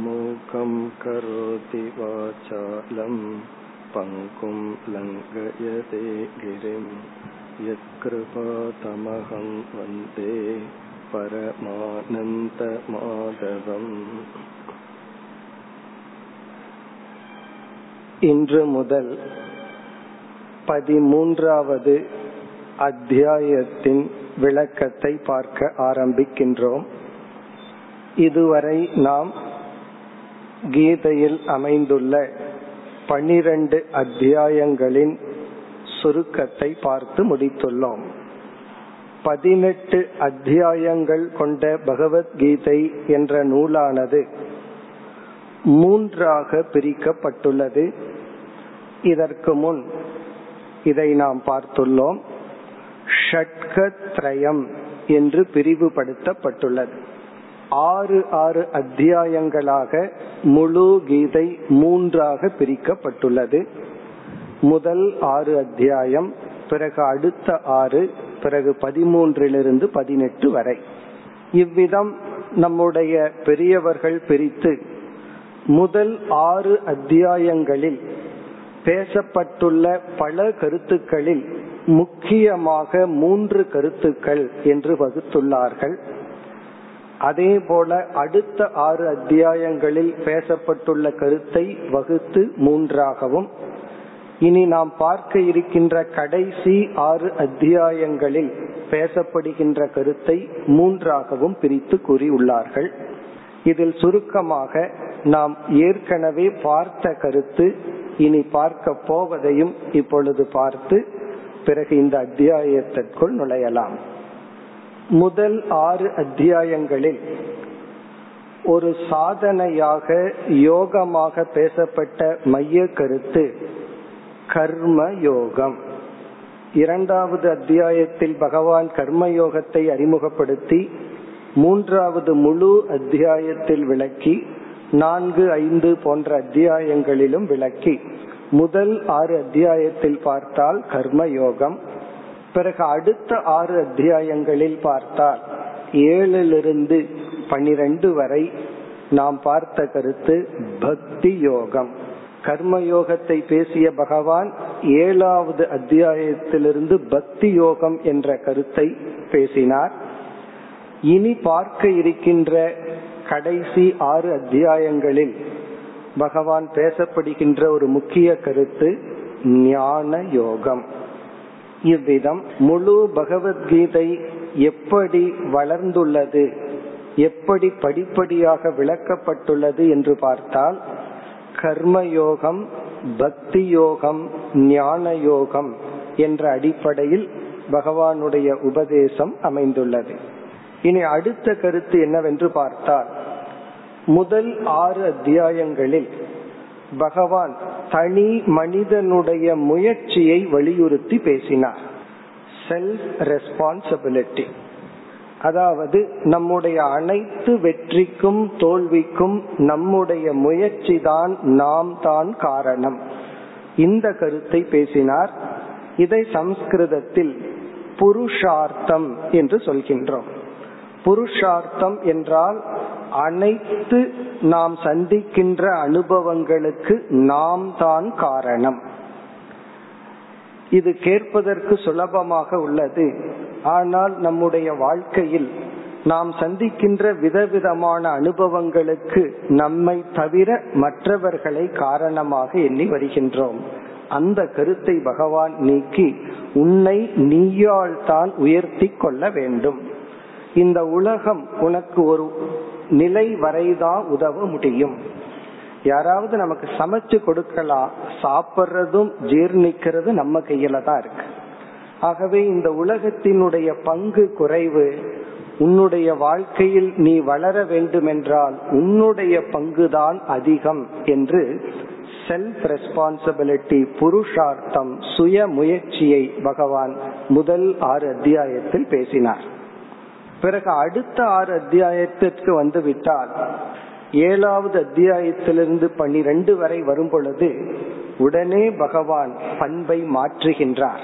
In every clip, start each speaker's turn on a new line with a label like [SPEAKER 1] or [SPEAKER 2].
[SPEAKER 1] मूकं करोति वाचालं पङ्कुं लङ्घयते गिरिं यत्कृपातमहं वन्दे பரமானந்தமாதவம் இன்று முதல் பதிமூன்றாவது அத்தியாயத்தின் விளக்கத்தை பார்க்க ஆரம்பிக்கின்றோம் இதுவரை நாம் கீதையில் அமைந்துள்ள பனிரண்டு அத்தியாயங்களின் சுருக்கத்தை பார்த்து முடித்துள்ளோம். பதினெட்டு அத்தியாயங்கள் கொண்ட பகவத்கீதை என்ற நூலானது மூன்றாக பிரிக்கப்பட்டுள்ளது. இதற்கு முன் இதை நாம் பார்த்துள்ளோம். ஷட்கத்ரயம் என்று பிரிவுபடுத்தப்பட்டுள்ளது. ஆறு ஆறு அத்தியாயங்களாக முழு கீதை மூன்றாக பிரிக்கப்பட்டுள்ளது. முதல் ஆறு அத்தியாயம் பிறகு அடுத்த ஆறு பிறகு பதிமூன்றிலிருந்து பதினெட்டு வரை. இவ்விதம் நம்முடைய பெரியவர்கள் பிரித்து முதல் ஆறு அத்தியாயங்களில் பேசப்பட்டுள்ள பல கருத்துக்களில் முக்கியமாக மூன்று கருத்துக்கள் என்று வகுத்துள்ளார்கள். அதே போல அடுத்த ஆறு அத்தியாயங்களில் பேசப்பட்டுள்ள கருத்தை வகுத்து மூன்றாகவும் இனி நாம் பார்க்க இருக்கின்ற கடைசி ஆறு அத்தியாயங்களில் பேசப்படுகின்ற கருத்தை மூன்றாகவும் பிரித்து கூறியுள்ளார்கள். இதில் சுருக்கமாக நாம் ஏற்கனவே பார்த்த கருத்து இனி பார்க்க போவதையும் இப்பொழுது பார்த்து பிறகு இந்த அத்தியாயத்திற்குள் நுழையலாம். முதல் ஆறு அத்தியாயங்களில் ஒரு சாதனையாக யோகமாக பேசப்பட்ட மைய கருத்து கர்ம யோகம். இரண்டாவது அத்தியாயத்தில் பகவான் கர்ம யோகத்தை அறிமுகப்படுத்தி மூன்றாவது முழு அத்தியாயத்தில் விளக்கி நான்கு ஐந்து போன்ற அத்தியாயங்களிலும் விளக்கி முதல் ஆறு அத்தியாயத்தில் பார்த்தால் கர்ம யோகம் பிறகு அடுத்த ஆறு அத்தியாயங்களில் பார்த்தால் ஏழிலிருந்து பனிரெண்டு வரை நாம் பார்த்த கருத்து பக்தி யோகம். கர்ம யோகத்தை பேசிய பகவான் ஏழாவது அத்தியாயத்திலிருந்து பக்தி யோகம் என்ற கருத்தை பேசினார். இனி பார்க்க இருக்கின்ற கடைசி ஆறு அத்தியாயங்களில் பகவான் பேசப்படுகின்ற ஒரு முக்கிய கருத்து ஞான யோகம். இவ்விதம் முழு பகவத்கீதை எப்படி வளர்ந்துள்ளது எப்படி படிப்படியாக விளக்கப்பட்டுள்ளது என்று பார்த்தால் கர்ம யோகம் பக்தி யோகம் ஞான யோகம் என்ற அடிப்படையில் பகவானுடைய உபதேசம் அமைந்துள்ளது. இனி அடுத்த கருத்து என்னவென்று பார்த்தால் முதல் ஆறு அத்தியாயங்களில் பகவான் தனி மனிதனுடைய முயற்சியை வலியுறுத்தி பேசினார். செல்ஃப் ரெஸ்பான்சிபிலிட்டி அதாவது நம்முடைய அனைத்து வெற்றிக்கும் தோல்விக்கும் நம்முடைய முயற்சி தான் நாம் தான் காரணம். இந்த கருத்தை பேசினார். இதை சம்ஸ்கிருதத்தில் புருஷார்த்தம் என்று சொல்கின்றோம். புருஷார்த்தம் என்றால் அனைத்து நாம் சந்திக்கின்ற அனுபவங்களுக்கு நாம் தான் காரணம். இது கேட்பதற்கு சுலபமாக உள்ளது. ஆனால் நம்முடைய வாழ்க்கையில் நாம் சந்திக்கின்ற விதவிதமான அனுபவங்களுக்கு நம்மை தவிர மற்றவர்களை காரணமாக எண்ணி வருகின்றோம். அந்த கருத்தை பகவான் நீக்கி உன்னை நீயால் தான் உயர்த்தி கொள்ள வேண்டும். இந்த உலகம் உனக்கு ஒரு நிலை வரைதான் உதவ முடியும். யாராவது நமக்கு சமைச்சு கொடுக்கலாம் சாப்பிட்றதும் ஜீர்ணிக்கிறது நம்ம கையில தான் இருக்கு. ஆகவே இந்த உலகத்தினுடைய பங்கு குறைவு உன்னுடைய வாழ்க்கையில் நீ வளர வேண்டுமென்றால் உன்னுடைய பங்குதான் அதிகம் என்று செல்ஃப் ரெஸ்பான்சிபிலிட்டி புருஷார்த்தம் சுய முயற்சியை பகவான் முதல் ஆறு அத்தியாயத்தில் பேசினார். பிறகு அடுத்த ஆறு அத்தியாயத்திற்கு வந்து விட்டால் ஏழாவது அத்தியாயத்திலிருந்து பன்னிரண்டு வரை வரும் பொழுது உடனே பகவான் பண்பை மாற்றுகின்றார்.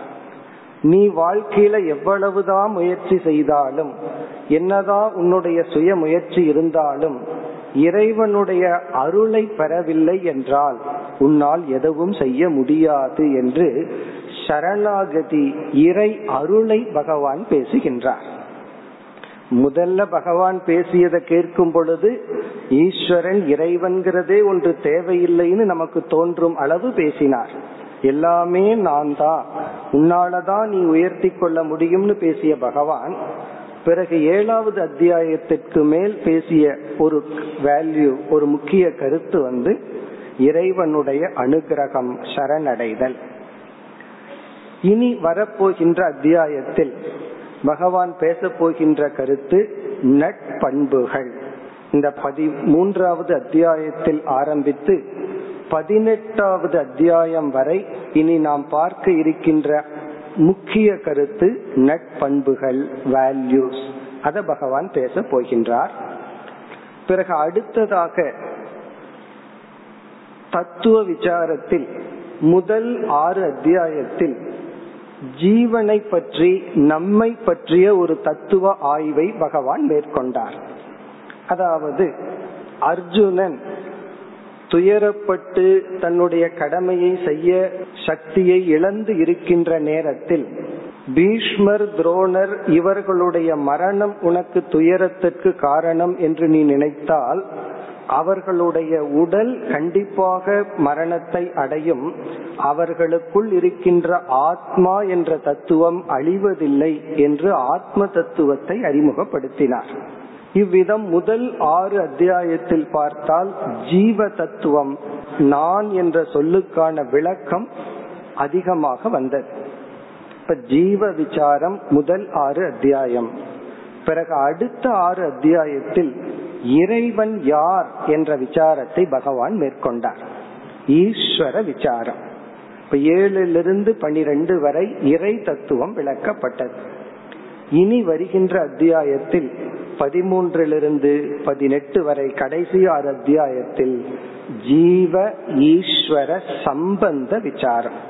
[SPEAKER 1] நீ வாழ்க்கையில எவ்வளவுதான் முயற்சி செய்தாலும் என்னதான் உன்னுடைய சுய முயற்சி இருந்தாலும் இறைவனுடைய அருளை பெறவில்லை என்றால் உன்னால் எதுவும் செய்ய முடியாது என்று சரணாகதி இறை அருளை பகவான் பேசுகின்றார். முதல்ல பகவான் பேசியதை கேட்கும் பொழுது ஈஸ்வரன் இறைவன்கிறதே ஒன்று தேவையில்லைன்னு நமக்கு தோன்றும் அளவு பேசினார். எல்லாமே நான் தான் உன்னாலதான் நீ உயர்த்தி கொள்ள முடியும்னு பேசிய பகவான் பிறகு ஏழாவது அத்தியாயத்திற்கு மேல் பேசிய ஒரு வேல்யூ ஒரு முக்கிய கருத்து வந்து இறைவனுடைய அனுகிரகம் சரணடைதல். இனி வரப்போகின்ற அத்தியாயத்தில் பகவான் பேச போகின்ற கருத்து நட்பண்புகள். இந்த பதி மூன்றாவது அத்தியாயத்தில் ஆரம்பித்து பதினெட்டாவது அத்தியாயம் வரை இனி நாம் பார்க்க இருக்கின்ற முக்கிய கருத்து நட்பண்புகள் வேல்யூஸ் அத பகவான் பேச போகின்றார். பிறகு அடுத்ததாக தத்துவ விசாரத்தில் முதல் ஆறு அத்தியாயத்தில் ஜீவனை பற்றி நம்மை பற்றிய ஒரு தத்துவ ஆய்வை பகவான் மேற்கொண்டார். அதாவது அர்ஜுனன் துயரப்பட்டு தன்னுடைய கடமையை செய்ய சக்தியை இழந்து இருக்கின்ற நேரத்தில் பீஷ்மர் துரோணர் இவர்களுடைய மரணம் உனக்கு துயரத்திற்கு காரணம் என்று நீ நினைத்தால் அவர்களுடைய உடல் கண்டிப்பாக மரணத்தை அடையும். அவர்களுக்குள் இருக்கின்ற ஆத்மா என்ற தத்துவம் அழிவதில்லை என்று ஆத்ம தத்துவத்தை அறிமுகப்படுத்தினார். இவ்விதம் முதல் ஆறு அத்தியாயத்தில் பார்த்தால் ஜீவ தத்துவம் நான் என்ற சொல்லுக்கான விளக்கம் அதிகமாக வந்தது. இப்ப ஜீவ விசாரம் முதல் ஆறு அத்தியாயம். பிறகு அடுத்த ஆறு அத்தியாயத்தில் இறைவன் யார் என்ற விசாரத்தை பகவான் மேற்கொண்டார். ஈஸ்வர விசாரம். இப்ப ஏழிலிருந்து பனிரெண்டு வரை இறை தத்துவம் விளக்கப்பட்டது. இனி வருகின்ற அத்தியாயத்தில் பதிமூன்றிலிருந்து பதினெட்டு வரை கடைசி ஆறு அத்தியாயத்தில் ஜீவ ஈஸ்வர சம்பந்த விசாரம்.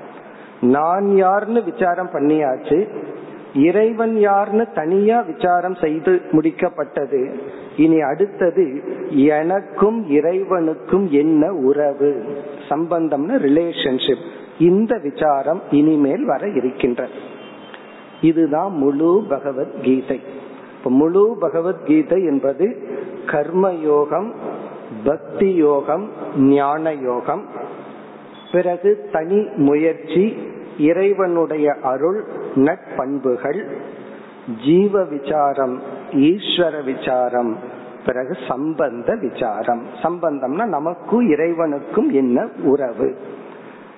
[SPEAKER 1] நான் யார்னு விசாரம் பண்ணியாச்சு? இறைவன் யார்னு தனியா விசாரம் செய்து முடிக்கப்பட்டது. இனி அடுத்தது எனக்கும் இறைவனுக்கும் என்ன உறவு? சம்பந்தம்னு ரிலேஷன்ஷிப் இந்த விசாரம் இனிமேல் வர இருக்கின்றது இதுதான் முழு பகவத்கீதை. முழு பகவத்கீதை என்பது கர்மயோகம் பக்தி யோகம் ஞான யோகம் பிறகு தனி முயற்சி இறைவனுடைய அருள் நட்பண்புகள் ஜீவ விசாரம் ஈஸ்வர விசாரம் பிறகு சம்பந்த விசாரம் சம்பந்தம்னா நமக்கும் இறைவனுக்கும் என்ன உறவு?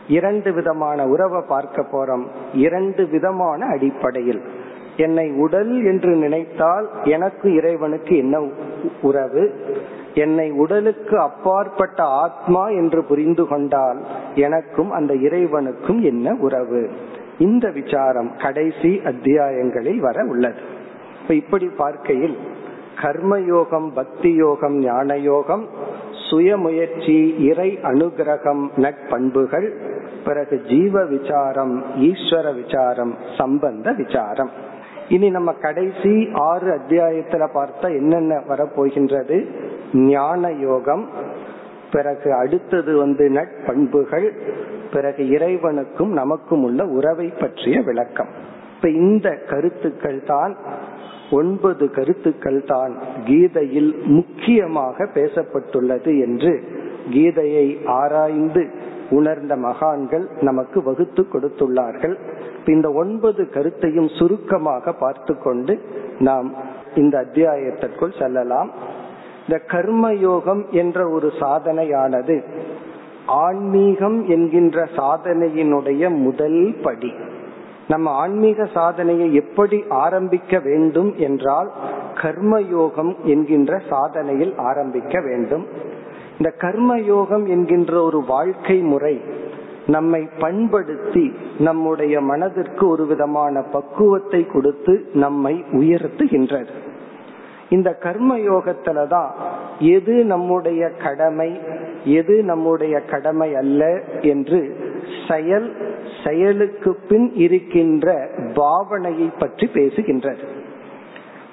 [SPEAKER 1] இரண்டு விதமான உறவை பார்க்க போறோம். இரண்டு விதமான அடிப்படையில். என்னை உடல் என்று நினைத்தால் எனக்கு இறைவனுக்கு என்ன உறவு? என்னை உடலுக்கு அப்பாற்பட்ட ஆத்மா என்று புரிந்து கொண்டால் எனக்கும் அந்த இறைவனுக்கும் என்ன உறவு? இந்த விசாரம் கடைசி அத்தியாயங்களில் வர உள்ளது. இப்ப இப்படி பார்க்கையில் கர்மயோகம் பக்தி யோகம் ஞான யோகம் சுயமுயற்சி இறை அனுகிரகம் நட்பண்புகள் பிறகு ஜீவ விசாரம் ஈஸ்வர விசாரம் சம்பந்த விசாரம். இனி நம்ம கடைசி ஆறு அத்தியாயத்துல பார்த்தா என்னென்ன வரப்போகின்றது? ஞான யோகம் பிறகு அடுத்தது வந்து நட்பண்புகள் பிறகு இறைவனுக்கும் நமக்கும் உள்ள உறவை பற்றிய விளக்கம். இப்ப இந்த கருத்துக்கள் தான் ஒன்பது கருத்துக்கள் தான் கீதையில் முக்கியமாக பேசப்பட்டுள்ளது என்று கீதையை ஆராய்ந்து உணர்ந்த மகான்கள் நமக்கு வகுத்து கொடுத்துள்ளார்கள். இந்த ஒன்பது கருத்தையும் சுருக்கமாக பார்த்து கொண்டு நாம் இந்த அத்தியாயத்திற்குள் செல்லலாம். இந்த கர்மயோகம் என்ற ஒரு சாதனையானது ஆன்மீகம் என்கின்ற சாதனையினுடைய முதல் படி. நம்ம ஆன்மீக சாதனையை எப்படி ஆரம்பிக்க வேண்டும் என்றால் கர்மயோகம் என்கின்ற சாதனையில் ஆரம்பிக்க வேண்டும். இந்த கர்மயோகம் என்கின்ற ஒரு வாழ்க்கை முறை நம்மை பண்படுத்தி நம்முடைய மனதிற்கு ஒரு விதமான பக்குவத்தை கொடுத்து நம்மை உயர்த்துகின்றது. இந்த கர்ம யோகத்துலதான் எது நம்முடைய கடமை எது நம்முடைய கடமை அல்ல என்று செயல் செயலுக்கு பின் இருக்கின்ற பாவனையை பற்றி பேசுகின்றது.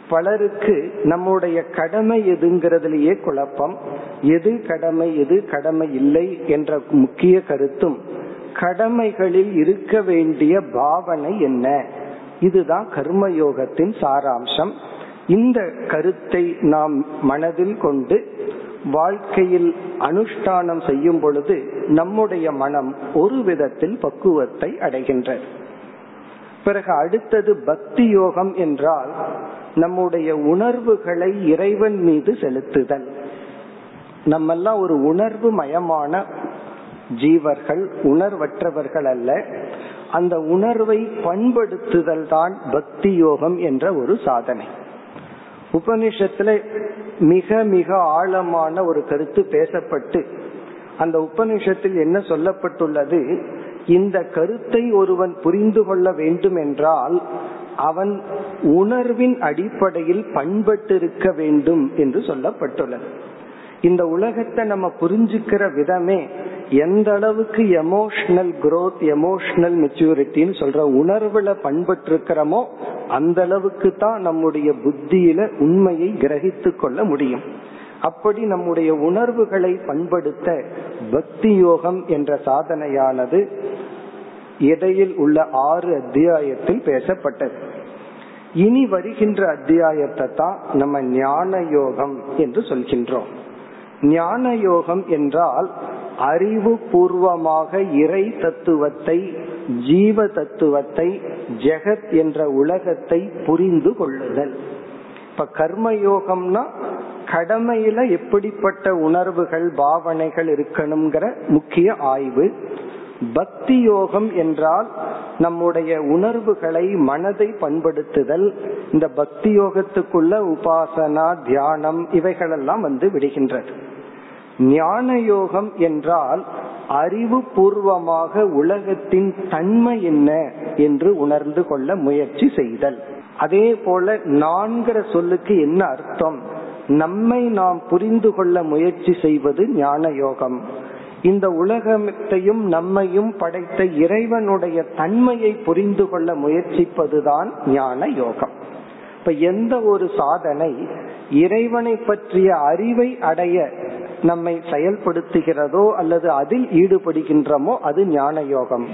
[SPEAKER 1] பலருக்கு நம்முடைய கடமை எதுங்கிறதுலயே குழப்பம். எது கடமை எது கடமை இல்லை என்ற முக்கிய கருத்தும் கடமைகளில் இருக்க வேண்டிய பாவனை என்ன? இதுதான் கர்மயோகத்தின் சாராம்சம். இந்த கருத்தை நாம் மனதில் கொண்டு வாழ்க்கையில் அனுஷ்டானம் செய்யும் பொழுது நம்முடைய மனம் ஒரு விதத்தில் பக்குவத்தை அடைகின்றது. பிறகு அடுத்தது பக்தி யோகம் என்றால் நம்முடைய உணர்வுகளை இறைவன் மீது செலுத்துதல். நம்மெல்லாம் ஒரு உணர்வு மயமான ஜீவர்கள் உணர்வற்றவர்கள் அல்ல. அந்த உணர்வை பண்படுத்துதல் தான் பக்தி யோகம் என்ற ஒரு சாதனை. உபனிஷத்துல மிக மிக ஆழமான ஒரு கருத்து பேசப்பட்டு அந்த உபனிஷத்தில் என்ன சொல்லப்பட்டுள்ளது? இந்த கருத்தை ஒருவன் புரிந்து கொள்ள வேண்டும் என்றால் அவன் உணர்வின் அடிப்படையில் பண்பட்டிருக்க வேண்டும் என்று சொல்லப்பட்டுள்ளது. இந்த உலகத்தை நம்ம புரிஞ்சுக்கிற விதமே எந்த அளவுக்கு எமோஷனல் குரோத் எமோஷனல் மெச்சூரிட்டின்னு சொல்ற உணர்வுல பண்பட்டு இருக்கிறோமோ அந்த அளவுக்கு தான் நம்முடைய புத்தியில உண்மையை கிரகித்து கொள்ள முடியும். அப்படி நம்முடைய உணர்வுகளை பண்படுத்த பக்தி யோகம் என்ற சாதனையானது இடையில் உள்ள ஆறு அத்தியாயத்தில் பேசப்பட்டது. இனி வருகின்ற அத்தியாயத்தை தான் நம்ம ஞான யோகம் என்று சொல்கின்றோம். ஞான யோகம் என்றால் அறிவு பூர்வமாக இறை தத்துவத்தை ஜீவ தத்துவத்தை ஜெகத் என்ற உலகத்தை புரிந்து கொள்ளுதல். இப்ப கர்மயோகம்னா கடமையில எப்படிப்பட்ட உணர்வுகள் பாவனைகள் இருக்கணுங்கிற முக்கிய ஆய்வு. பக்தி யோகம் என்றால் நம்முடைய உணர்வுகளை மனதை பண்படுத்துதல். இந்த பக்தி யோகத்துக்குள்ள உபாசனா தியானம் இவைகளெல்லாம் வந்து விடுகின்றது. ஞான யோகம் என்றால் அறிவு பூர்வமாக உலகத்தின் தன்மை என்ன என்று உணர்ந்து கொள்ள முயற்சி செய்தல். அதே போல நான்கிற சொல்லுக்கு என்ன அர்த்தம்? நம்மை நாம் புரிந்து கொள்ள முயற்சி செய்வது ஞான யோகம் இந்த உலகத்தையும் நம்மையும் படைத்த இறைவனுடைய தன்மையை புரிந்து கொள்ள முயற்சிப்பதுதான் ஞான யோகம் இப்ப எந்த ஒரு சாதனை இறைவனை பற்றிய அறிவை அடைய நம்மை செயல்படுத்துகிறதோ அல்லது அதில் ஈடுபடுகின்றமோ அது ஞான யோகம்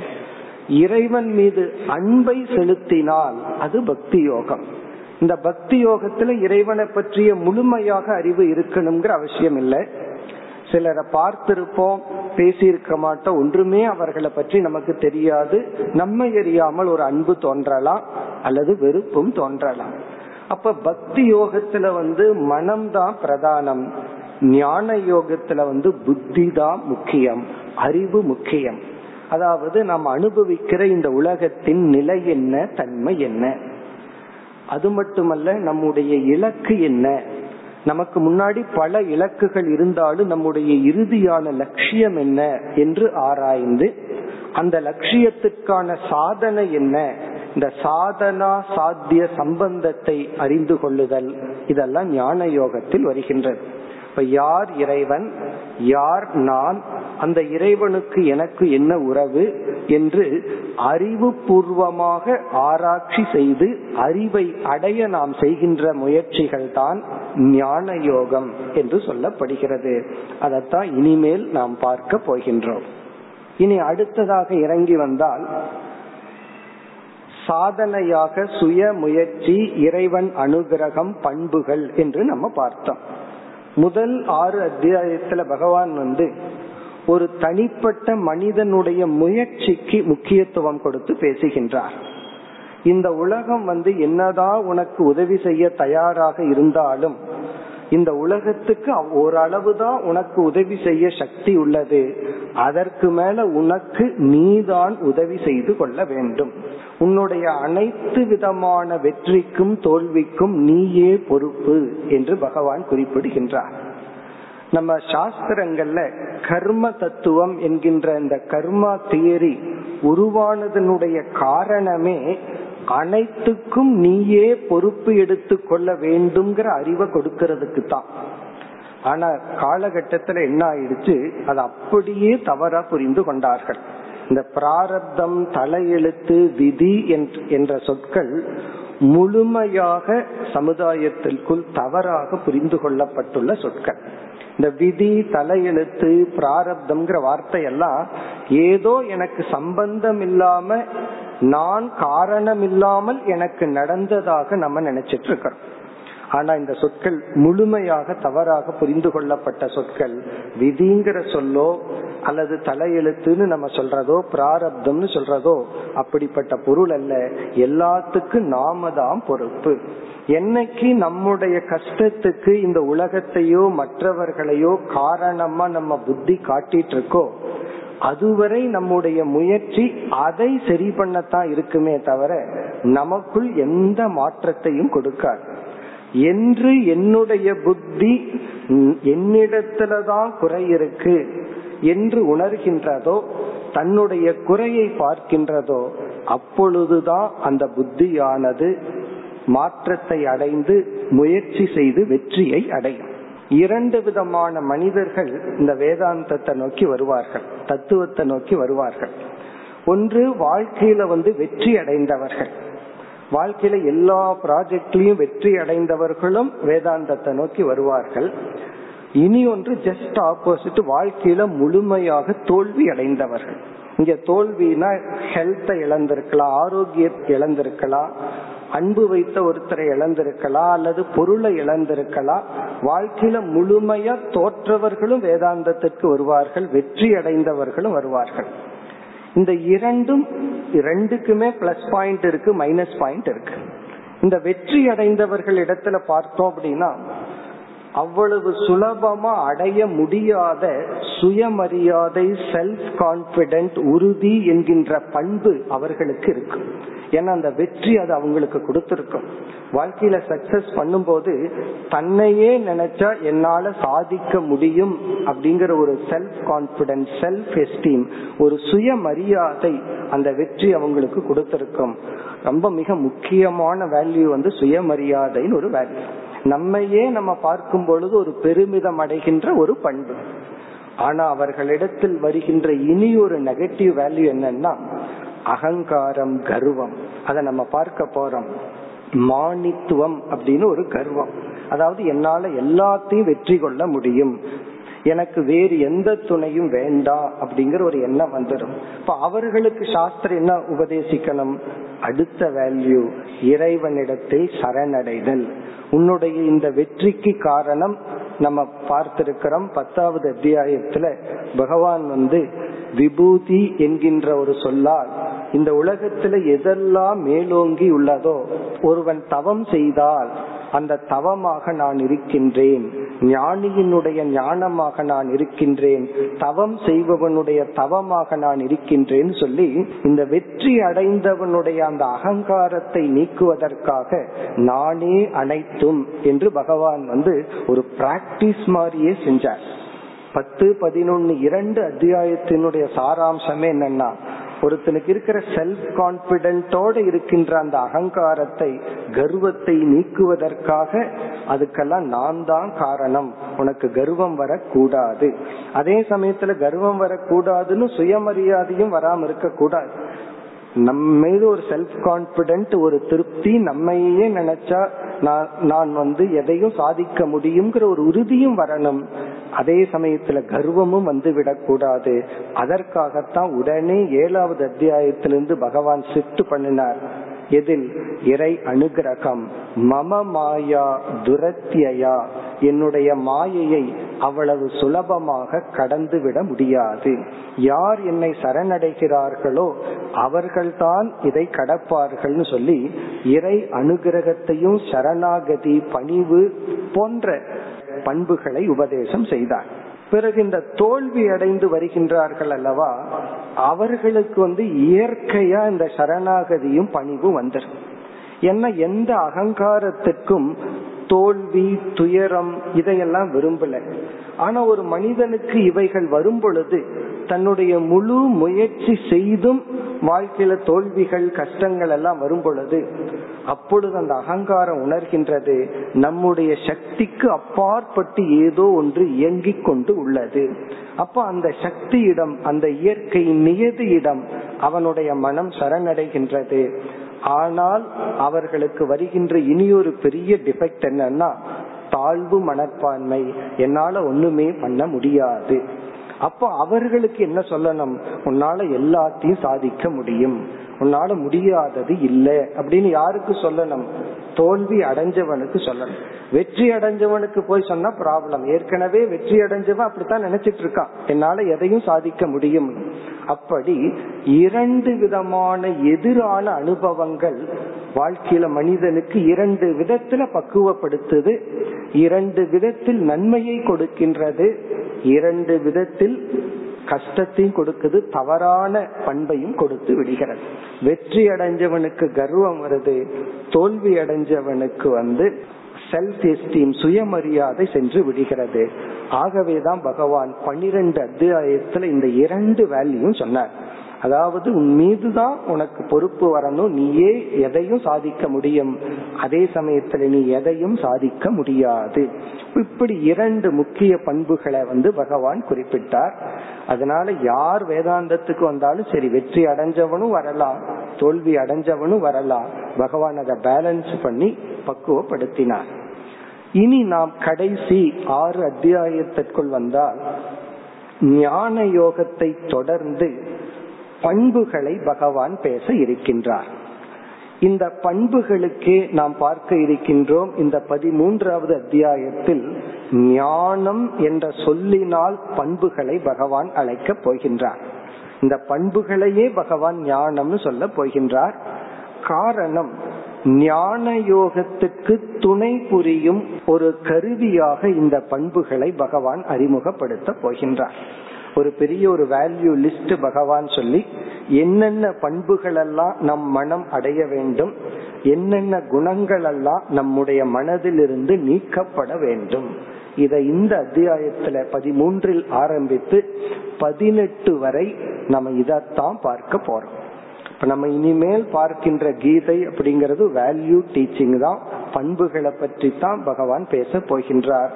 [SPEAKER 1] இறைவன் மீது அன்பை செலுத்தினால் அது பக்தி யோகம். இந்த பக்தி யோகத்துல இறைவனை பற்றிய முழுமையாக அறிவு இருக்கணுங்கிற அவசியம் இல்லை. சிலரை பார்த்திருப்போம் பேசியிருக்க மாட்டோம் ஒன்றுமே அவர்களை பற்றி நமக்கு தெரியாது. நம்ம எரியாமல் ஒரு அன்பு தோன்றலாம் அல்லது வெறுப்பும் தோன்றலாம். அப்ப பக்தி யோகத்துல வந்து மனம்தான் பிரதானம். ஞான யோகத்துல வந்து புத்தி தான் முக்கியம் அறிவு முக்கியம். அதாவது நாம் அனுபவிக்கிற இந்த உலகத்தின் நிலை என்ன தன்மை என்ன? அது மட்டுமல்ல நம்முடைய இலக்கு என்ன? நமக்கு முன்னாடி பல இலக்குகள் இருந்தாலும் நம்முடைய இறுதியான லட்சியம் என்ன என்று ஆராய்ந்து அந்த லட்சியத்துக்கான சாதனை என்ன? இந்த சாதனா சாத்திய சம்பந்தத்தை அறிந்து கொள்ளுதல். இதெல்லாம் ஞான யோகத்தில் வருகின்றது. இப்ப யார் இறைவன்? யார் நான்? அந்த இறைவனுக்கு எனக்கு என்ன உறவு? என்று அறிவு பூர்வமாக ஆராய்ச்சி செய்து அறிவை அடைய நாம் செய்கின்ற முயற்சிகள் தான் ஞான யோகம் என்று சொல்லப்படுகிறது. அதைத்தான் இனிமேல் நாம் பார்க்க போகின்றோம். இனி அடுத்ததாக இறங்கி வந்தால் சாதனையாக சுய முயற்சி இறைவன் அனுகிரகம் பண்புகள் என்று நம்ம பார்த்தோம். முதல் ஆறு அத்தியாயத்துல பகவான் வந்து ஒரு தனிப்பட்ட மனிதனுடைய முயற்சிக்கு முக்கியத்துவம் கொடுத்து பேசுகின்றார். இந்த உலகம் வந்து என்னதான் உனக்கு உதவி செய்ய தயாராக இருந்தாலும் இந்த உலகத்துக்கு ஓரளவு தான் உனக்கு உதவி செய்ய சக்தி உள்ளது. அதற்கு மேல உனக்கு நீதான் உதவி செய்து கொள்ள வேண்டும். உன்னுடைய அனைத்து விதமான வெற்றிக்கும் தோல்விக்கும் நீயே பொறுப்பு என்று பகவான் குறிப்பிடுகின்றார். நம்ம சாஸ்திரங்கள்ல கர்ம தத்துவம் என்கின்ற இந்த கர்மா தியரி உருவானதனுடைய காரணமே அனைத்துக்கும் நீயே பொறுப்பு எடுத்து கொள்ள வேண்டும்ங்கிற அறிவை கொடுக்கறதுக்கு தான் ஆனா காலகட்டத்துல என்ன ஆயிடுச்சு? அது அப்படியே தவறா புரிந்து கொண்டார்கள். இந்த பிராரப்தம் தலையெழுத்து விதி என்ற சொற்கள் முழுமையாக சமுதாயத்திற்குள் தவறாக புரிந்து கொள்ளப்பட்டுள்ள சொற்கள். இந்த விதி தலையெழுத்து பிராரப்தம்ங்கிற வார்த்தையெல்லாம் ஏதோ எனக்கு சம்பந்தம் இல்லாம நான் காரணம் இல்லாமல் எனக்கு நடந்ததாக நம்ம நினைச்சிட்டு இருக்கிறோம் ஆனா இந்த சொற்கள் முழுமையாக தவறாக புரிந்து கொள்ளப்பட்ட சொற்கள் விதிங்கிற சொல்லோ அல்லது தலையெழுத்துன்னு நம்ம சொல்றதோ பிராரப்தம்னு சொல்றதோ அப்படிப்பட்ட பொருள் அல்ல. எல்லாத்துக்கும் நாம தான் பொறுப்பு. என்னைக்கு நம்முடைய கஷ்டத்துக்கு இந்த உலகத்தையோ மற்றவர்களையோ காரணமா நம்ம புத்தி காட்டிட்டு இருக்கோ அதுவரை நம்முடைய முயற்சி அதை சரி பண்ணத்தான் இருக்குமே தவிர நமக்குள் எந்த மாற்றத்தையும் கொடுக்காது. என்று என்னுடைய புத்தி என்னிடத்துலதான் குறை இருக்கு என்று உணர்கின்றதோ தன்னுடைய குறையை பார்க்கின்றதோ அப்பொழுதுதான் அந்த புத்தியானது மாற்றத்தை அடைந்து முயற்சி செய்து வெற்றியை அடையும். இரண்டு விதமான மனிதர்கள் இந்த வேதாந்தத்தை நோக்கி வருவார்கள் தத்துவத்தை நோக்கி வருவார்கள். ஒன்று வாழ்க்கையில வந்து வெற்றி அடைந்தவர்கள். வாழ்க்கையில எல்லா ப்ராஜெக்ட்லயும் வெற்றி அடைந்தவர்களும் வேதாந்தத்தை நோக்கி வருவார்கள். இனி ஒன்று ஜஸ்ட் ஆப்போசிட் வாழ்க்கையில முழுமையாக தோல்வி அடைந்தவர்கள். இங்க தோல்வினா ஹெல்த்தை இழந்திருக்கலாம் ஆரோக்கியத்தை இழந்திருக்கலாம் அன்பு வைத்த ஒருத்தரை இழந்திருக்கலாம் அல்லது பொருளை இழந்திருக்கலாம் வாழ்க்கையில முழுமையா தோற்றவர்களும் வேதாந்தத்திற்கு வருவார்கள் வெற்றி அடைந்தவர்களும் வருவார்கள். இந்த இரண்டும் ரெண்டுக்குமே பிளஸ் பாயிண்ட் இருக்கு மைனஸ் பாயிண்ட் இருக்கு. இந்த வெற்றி அடைந்தவர்கள் இடத்துல பார்த்தோம் அப்படின்னா அவ்வளவு சுலபமா அடைய முடியாத சுயமரியாதை செல்ஃப் கான்பிடென்ட் உறுதி என்கின்ற பண்பு அவர்களுக்கு இருக்கும் ஏன்னா அந்த வெற்றி அது அவங்களுக்கு கொடுத்திருக்கும். வாழ்க்கையில சக்சஸ் பண்ணும்போது தன்னையே நினைச்சா என்னால சாதிக்க முடியும் அப்படிங்கிற ஒரு செல்ஃப் கான்பிடன்ஸ் செல்ஃப் எஸ்டீம் ஒரு சுயமரியாதை அந்த வெற்றி அவங்களுக்கு கொடுத்திருக்கும். ரொம்ப மிக முக்கியமான வேல்யூ வந்து சுயமரியாதைன்னு ஒரு வேல்யூ நம்மையே நம்ம பார்க்கும் பொழுது ஒரு பெருமிதம் அடைகின்ற ஒரு பண்பு. ஆனா அவர்களிடத்தில் வருகின்ற இனி ஒரு நெகட்டிவ் வேல்யூ என்னன்னா அகங்காரம் கர்வம். அதை நம்ம பார்க்க போறோம். மானித்துவம் அப்படின்னு ஒரு கர்வம். அதாவது என்னால எல்லாத்தையும் வெற்றி கொள்ள முடியும். எனக்கு வேறு எந்த துணையும் வேண்டாம் அப்படிங்கிற ஒரு எண்ணம் வந்துடும் இப்ப அவர்களுக்கு சாஸ்திரம் என்ன உபதேசிக்கணும்? அடுத்த வேல்யூ இறைவனிடத்தில் சரணடைதல். உன்னுடைய இந்த வெற்றிக்கு காரணம் நம்ம பார்த்திருக்கிறோம் பத்தாவது அத்தியாயத்துல பகவான் வந்து விபூதி என்கின்ற ஒரு சொல்லால் இந்த உலகத்துல எதெல்லாம் மேலோங்கி உள்ளதோ ஒருவன் தவம் செய்தால் அந்த தவமாக நான் இருக்கின்றேன். ஞானியினுடைய ஞானமாக நான் இருக்கின்றேன். தவம் செய்பவனுடைய தவமாக நான் இருக்கின்றேன் சொல்லி இந்த வெற்றி அடைந்தவனுடைய அந்த அகங்காரத்தை நீக்குவதற்காக நானே அனைத்தும் என்று பகவான் வந்து ஒரு பிராக்டிஸ் மாதிரியே செஞ்சார். பத்து பதினொன்னு இரண்டு அத்தியாயத்தினுடைய சாராம்சமே என்னன்னா ஒருத்தனுக்கு இருக்கிற செல்ஃப் கான்பிடென்டோட இருக்கின்ற அந்த அகங்காரத்தை கர்வத்தை நீக்குவதற்காக அதுக்கெல்லாம் நான் தான் காரணம். உனக்கு கர்வம் வரக்கூடாது. அதே சமயத்துல கர்வம் வரக்கூடாதுன்னு சுயமரியாதையும் வராம இருக்க கூடாது நம்ம மீது ஒரு செல்ஃப் கான்பிடென்ட் ஒரு திருப்தி நம்மையே நினைச்சா நான் நான் வந்து எதையும் சாதிக்க முடியுங்கிற ஒரு உறுதியும் வரணும். அதே சமயத்துல கர்வமும் வந்து விடக்கூடாது அதற்காகத்தான் உடனே ஏழாவது அத்தியாயத்திலிருந்து பகவான் சித்து பண்ணினார். எதில்? இறை அனுகிரகம். மம மாயா துரத்தியா என்னுடைய மாயையை அவ்வளவு சுலபமாக கடந்து விட முடியாது. யார் என்னை சரணடைகிறார்களோ அவர்கள்தான் இதை கடப்பார்கள்னு சொல்லி இறை அனுகிரகத்தையும் சரணாகதி பணிவு போன்ற பண்புகளை உபதேசம் செய்தார். பிறகு இந்த தோல்வி அடைந்து வருகின்றார்கள் அல்லவா அவர்களுக்கு வந்து இயற்கையா இந்த சரணாகதியும் பணிவும் வந்துடும் ஏன்னா எந்த அகங்காரத்துக்கும் தோல்வி துயரம் இதையெல்லாம் விரும்பல. ஆனா ஒரு மனிதனுக்கு இவைகள் வரும் பொழுது தன்னுடைய முழு முயற்சி செய்தும் வாழ்க்கையில தோல்விகள் கஷ்டங்கள் எல்லாம் வரும் பொழுது அப்பொழுது அந்த அகங்காரம் உணர்கின்றது. நம்முடைய சக்திக்கு அப்பாற்பட்டு ஏதோ ஒன்று இயங்கிக் கொண்டு உள்ளது. அப்ப அந்த சக்தியிடம் அந்த இயற்கை நியதியிடம் அவனுடைய மனம் சரணடைகின்றது. ஆனால் அவர்களுக்கு வருகின்ற இனியொரு பெரிய டிஃபெக்ட் என்னன்னா தாழ்வு மனப்பான்மை. என்னால ஒண்ணுமே பண்ண முடியாது. அப்போ அவர்களுக்கு என்ன சொல்லணும்? உன்னால எல்லாத்தையும் சாதிக்க முடியும். உன்னால முடியாதது இல்லை. அப்படின்னு யாருக்கு சொல்லணும்? தோல்வி அடைஞ்சவனுக்கு சொல்லணும். வெற்றி அடைஞ்சவனுக்கு போய் சொன்னா ப்ராப்ளம் ஏற்கனவே வெற்றி அடைஞ்சவன் அப்படித்தான் நினைச்சிட்டு இருக்கான். என்னால எதையும் சாதிக்க முடியும். அப்படி இரண்டு விதமான எதிரான அனுபவங்கள் வாழ்க்கையில மனிதனுக்கு இரண்டு விதத்துல பக்குவப்படுத்துது. இரண்டு விதத்தில் நன்மையை கொடுக்கின்றது. இரண்டு விதத்தில் கஷ்டத்தையும் கொடுக்குது. தவறான பண்பையும் கொடுத்து விடுகிறது. வெற்றி அடைஞ்சவனுக்கு கர்வம் வருது. தோல்வி அடைஞ்சவனுக்கு வந்து செல்ஃப் எஸ்டீம் சுயமரியாதை சென்று விடுகிறது. ஆகவேதான் பகவான் பன்னிரண்டு அத்தியாயத்துல இந்த இரண்டு வேல்யூ சொன்னார். அதாவது உன் மீதுதான் உனக்கு பொறுப்பு வரணும். நீயே எதையும் சாதிக்க முடியும். அதே சமயத்துல நீ எதையும் சாதிக்க முடியாது. இப்படி இரண்டு முக்கிய பண்புகளை வந்து பகவான் குறிப்பிட்டார். அதனால யார் வேதாந்தத்துக்கு வந்தாலும் சரி வெற்றி அடைஞ்சவனும் வரலாம். தோல்வி அடைஞ்சவனும் வரலாம் பகவான் அதை பேலன்ஸ் பண்ணி பக்குவப்படுத்தினார். இனி நாம் கடைசி ஆறு அத்தியாயத்திற்குள் வந்தால் ஞான யோகத்தை தொடர்ந்து பண்புகளை பகவான் பேச இருக்கின்றார். இந்த பண்புகளுக்கே நாம் பார்க்க இருக்கின்றோம். இந்த பதிமூன்றாவது அத்தியாயத்தில் ஞானம் என்ற சொல்லினால் பண்புகளை பகவான் அழைக்கப் போகின்றார். இந்த பண்புகளையே பகவான் ஞானம்னு சொல்ல போகின்றார். காரணம் ஞான யோகத்துக்கு துணை புரியும் ஒரு கருவியாக இந்த பண்புகளை பகவான் அறிமுகப்படுத்த போகின்றார். ஒரு பெரிய ஒரு வேல்யூ லிஸ்ட் பகவான் சொல்லி என்னென்ன பண்புகள் எல்லாம் நம் மனம் அடைய வேண்டும் என்னென்ன குணங்கள் எல்லாம் நம்முடைய மனதிலிருந்து நீக்கப்பட வேண்டும். இதை இந்த அத்தியாயத்துல பதிமூன்றில் ஆரம்பித்து பதினெட்டு வரை நம்ம இதைத்தான் பார்க்க போறோம். இப்ப நம்ம இனிமேல் பார்க்கின்ற கீதை அப்படிங்கிறது வேல்யூ டீச்சிங் தான். பண்புகளை பற்றி தான் பகவான் பேச போகின்றார்.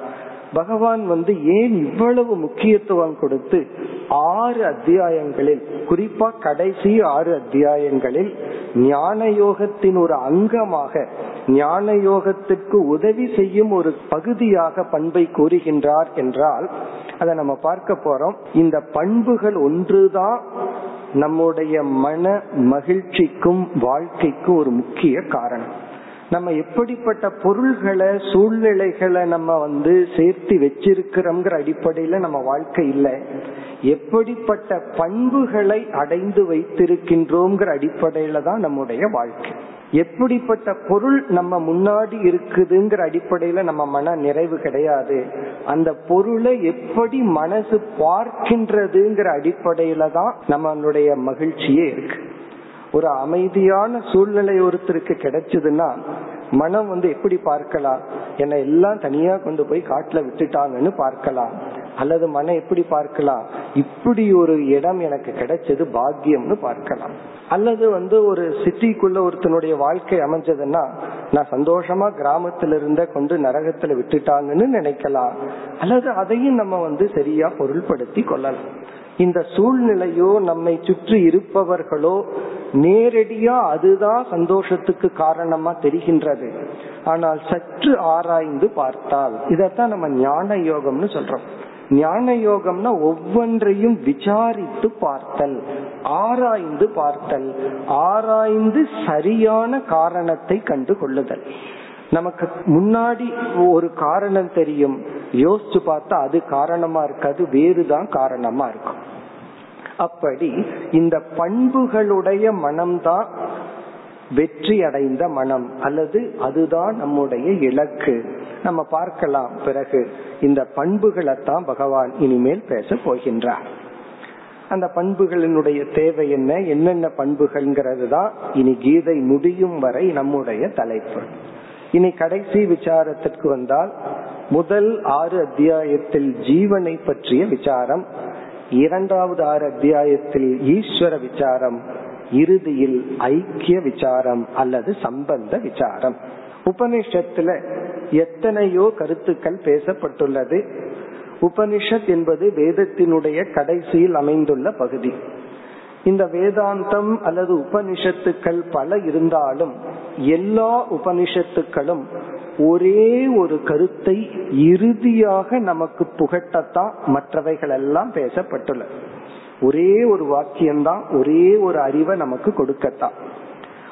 [SPEAKER 1] பகவான் வந்து ஏன் இவ்வளவு முக்கியத்துவம் கொடுத்து ஆறு அத்தியாயங்களில் குறிப்பா கடைசி ஆறு அத்தியாயங்களில் ஞான யோகத்தின் ஒரு அங்கமாக ஞான யோகத்துக்கு உதவி செய்யும் ஒரு பகுதியாக பண்பை கூறுகின்றார் என்றால் அதை நம்ம பார்க்க போறோம். இந்த பண்புகள் ஒன்றுதான் நம்முடைய மன மகிழ்ச்சிக்கும் வாழ்க்கைக்கும் ஒரு முக்கிய காரணம். நம்ம எப்படிப்பட்ட பொருள்களை சூழ்நிலைகளை நம்ம வந்து சேர்த்து வச்சிருக்கிறோம்ங்கிற அடிப்படையில நம்ம வாழ்க்கை இல்லை. எப்படிப்பட்ட பண்புகளை அடைந்து வைத்திருக்கின்றோங்கிற அடிப்படையில தான் நம்முடைய வாழ்க்கை. எப்படிப்பட்ட பொருள் நம்ம முன்னாடி இருக்குதுங்கிற அடிப்படையில நம்ம மன நிறைவு கிடையாது. அந்த பொருளை எப்படி மனசு பார்க்கின்றதுங்கிற அடிப்படையில தான் நம்மளுடைய மகிழ்ச்சியே இருக்கு. ஒரு அமைதியான சூழ்நிலை ஒருத்தருக்கு கிடைச்சதுன்னா மனம் வந்து எப்படி பார்க்கலாம்? என்னை எல்லாம் தனியா கொண்டு போய் காட்டுல விட்டுட்டாங்கன்னு பார்க்கலாம். அல்லது மனம் எப்படி பார்க்கலாம்? இப்படி ஒரு இடம் எனக்கு கிடைச்சது பாக்கியம்னு பார்க்கலாம். அல்லது வந்து ஒரு சிட்டிக்குள்ள ஒருத்தனுடைய வாழ்க்கை அமைஞ்சதுன்னா நான் சந்தோஷமா கிராமத்துல இருந்த கொண்டு நரகத்துல விட்டுட்டாங்கன்னு நினைக்கலாம். அல்லது அதையும் நம்ம வந்து சரியா பொருள்படுத்தி கொள்ளலாம். இந்த சூழ்நிலையோ நம்மை சுற்றி இருப்பவர்களோ நேரடியா அதுதான் சந்தோஷத்துக்கு காரணமா தெரிகின்றது. ஆனால் சற்று ஆராய்ந்து பார்த்தால் இதத்தான் நம்ம ஞான யோகம்னு சொல்றோம். ஞான யோகம்னா ஒவ்வொன்றையும் விசாரித்து பார்த்தல் ஆராய்ந்து பார்த்தல் ஆராய்ந்து சரியான காரணத்தை கண்டு கொள்ளுதல். நமக்கு முன்னாடி ஒரு காரணம் தெரியும் யோசிச்சு பார்த்தா அது காரணமா இருக்காது வேறுதான் காரணமா இருக்கும். அப்படி இந்த பண்புகளுடைய மனம்தான் வெற்றி அடைந்த மனம் அல்லது அதுதான் நம்முடைய இலக்கு. நம்ம பார்க்கலாம் பிறகு இந்த பண்புகளைத்தான் பகவான் இனிமேல் பேச போகின்றார். அந்த பண்புகளினுடைய தேவை என்ன? என்னென்ன பண்புகள்ங்கிறது தான் இனி கீதை முடியும் வரை நம்முடைய தலைப்பு. இனி கடைசி விசாரத்திற்கு வந்தால் முதல் ஆறு அத்தியாயத்தில் ஜீவனை பற்றிய விசாரம் இரண்டாவது ஆறு அத்தியாயத்தில் ஈஸ்வர விசாரம் இறுதியில் ஐக்கிய விசாரம் அல்லது சம்பந்த விசாரம். உபனிஷத்துல எத்தனையோ கருத்துக்கள் பேசப்பட்டுள்ளது. உபனிஷத் என்பது வேதத்தினுடைய கடைசியில் அமைந்துள்ள பகுதி. இந்த வேதாந்தம் அல்லது உபனிஷத்துக்கள் பல இருந்தாலும் எல்லா உபனிஷத்துக்களும் ஒரே ஒரு கருத்தை இறுதியாக நமக்கு புகட்டத்தான் மற்றவைகள் எல்லாம் பேசப்பட்டுள்ளது ஒரே ஒரு வாக்கியம்தான் ஒரே ஒரு அறிவை நமக்கு கொடுக்கத்தான்.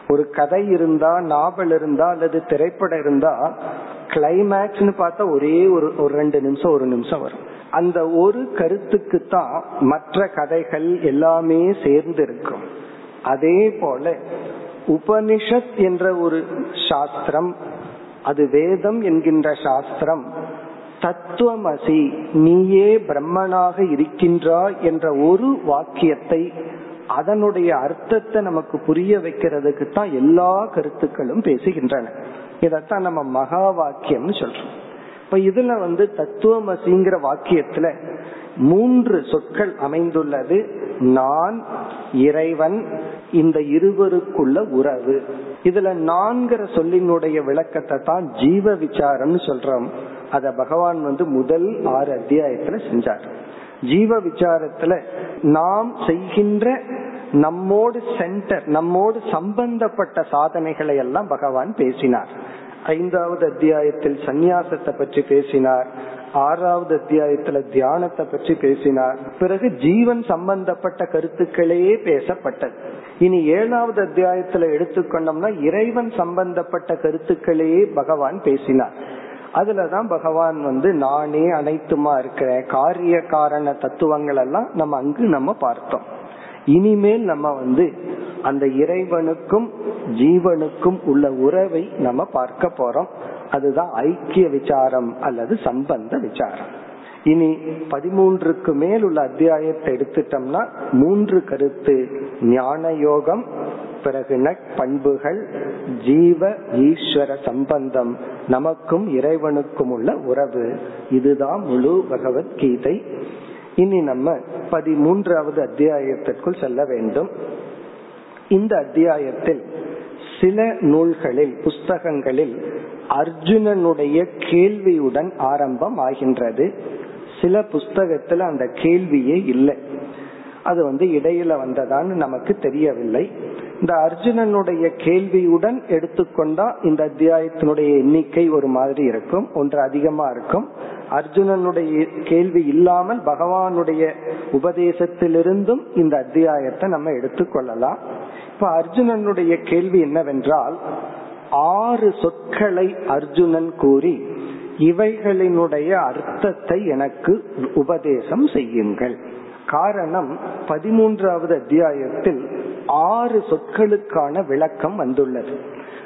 [SPEAKER 1] ஒரு கதை இருந்தா நாவல் இருந்தா அல்லது திரைப்படம் இருந்தா கிளைமேக்ஸ்னு பார்த்தா ஒரே ஒரு ஒரு ரெண்டு நிமிஷம் ஒரு நிமிஷம் வரும். அந்த ஒரு கருத்துக்கு தான் மற்ற கதைகள் எல்லாமே சேர்ந்து இருக்கும். அதே போல உபனிஷத் என்ற ஒரு சாஸ்திரம் அது வேதம் என்கின்ற சாஸ்திரம். தத்துவமசி நீயே பிரம்மனாக இருக்கின்றாய் என்ற ஒரு வாக்கியத்தை அதனுடைய அர்த்தத்தை நமக்கு புரிய வைக்கிறதுக்கு தான் எல்லா கருத்துக்களும் பேசுகின்றன. இதத்தான் நம்ம மகா வாக்கியம்னு சொல்றோம். இப்ப இதுல வந்து தத்துவமசிங்கிற வாக்கியத்துல மூன்று சொற்கள் அமைந்துள்ளது. நான் இறைவன் இந்த இருவருக்குள்ள உறவு. இதுல நான்கிற சொல்லினுடைய விளக்கத்தை தான் ஜீவ விசாரம்னு சொல்றோம். அத பகவான் வந்து முதல் ஆறு அத்தியாயத்துல செஞ்சார். ஜீவ விசாரத்துல நாம் செய்கின்ற நம்மோடு சென்டர் நம்மோடு சம்பந்தப்பட்ட சாதனைகளை எல்லாம் பகவான் பேசினார். ஐந்தாவது அத்தியாயத்தில் சந்நியாசத்தை பற்றி பேசினார். ஆறாவது அத்தியாயத்துல தியானத்தை பற்றி பேசினார். பிறகு ஜீவன் சம்பந்தப்பட்ட கருத்துக்களையே பேசப்பட்டது. இனி ஏழாவது அத்தியாயத்துல எடுத்துக்கொண்டோம்னா இறைவன் சம்பந்தப்பட்ட கருத்துக்களையே பகவான் பேசினார். அதுலதான் பகவான் வந்து நானே அனைத்துமா இருக்கிற காரிய காரண தத்துவங்கள் எல்லாம் நம்ம அங்கு நம்ம பார்த்தோம். இனிமேல் நம்ம வந்து அந்த இறைவனுக்கும் ஜீவனுக்கும் உள்ள உறவை நம்ம பார்க்க போறோம். அதுதான் ஐக்கிய விசாரம் அல்லது சம்பந்த விசாரம். இனி பதிமூன்றுக்கு மேல் உள்ள அத்தியாயத்தை எடுத்துட்டோம்னா மூன்று கருத்து. ஞான யோகம் பிறகு பண்புகள் ஜீவ ஈஸ்வர சம்பந்தம். நமக்கும் இறைவனுக்கும் உள்ள உறவு. இதுதான் முழு பகவத்கீதை. இனி நம்ம பதிமூன்றாவது அத்தியாயத்திற்குள் செல்ல வேண்டும். இந்த அத்தியாயத்தில் சில நூல்களில் புஸ்தகங்களில் அர்ஜுனனுடைய கேள்வியுடன் ஆரம்பம் ஆகின்றது. சில புஸ்தகத்துல அந்த கேள்வியே இல்லை. அது வந்து இடையில வந்ததான்னு நமக்கு தெரியவில்லை. இந்த அர்ஜுனனுடைய கேள்வியுடன் எடுத்துக்கொண்டா இந்த அத்தியாயத்தினுடைய எண்ணிக்கை ஒரு மாதிரி இருக்கும் ஒன்று அதிகமா இருக்கும். அர்ஜுனனுடைய கேள்வி இல்லாமல் பகவானுடைய உபதேசத்திலிருந்தும் இந்த அத்தியாயத்தை நம்ம எடுத்துக்கொள்ளலாம். இப்ப அர்ஜுனனுடைய கேள்வி என்னவென்றால் ஆறு சொற்களை அர்ஜுனன் கூறி இவைகளினுடைய அர்த்தத்தை எனக்கு உபதேசம் செய்யுங்கள். காரணம் பதிமூன்றாவது அத்தியாயத்தில் ஆறு சொற்களுக்கான விளக்கம் வந்துள்ளது.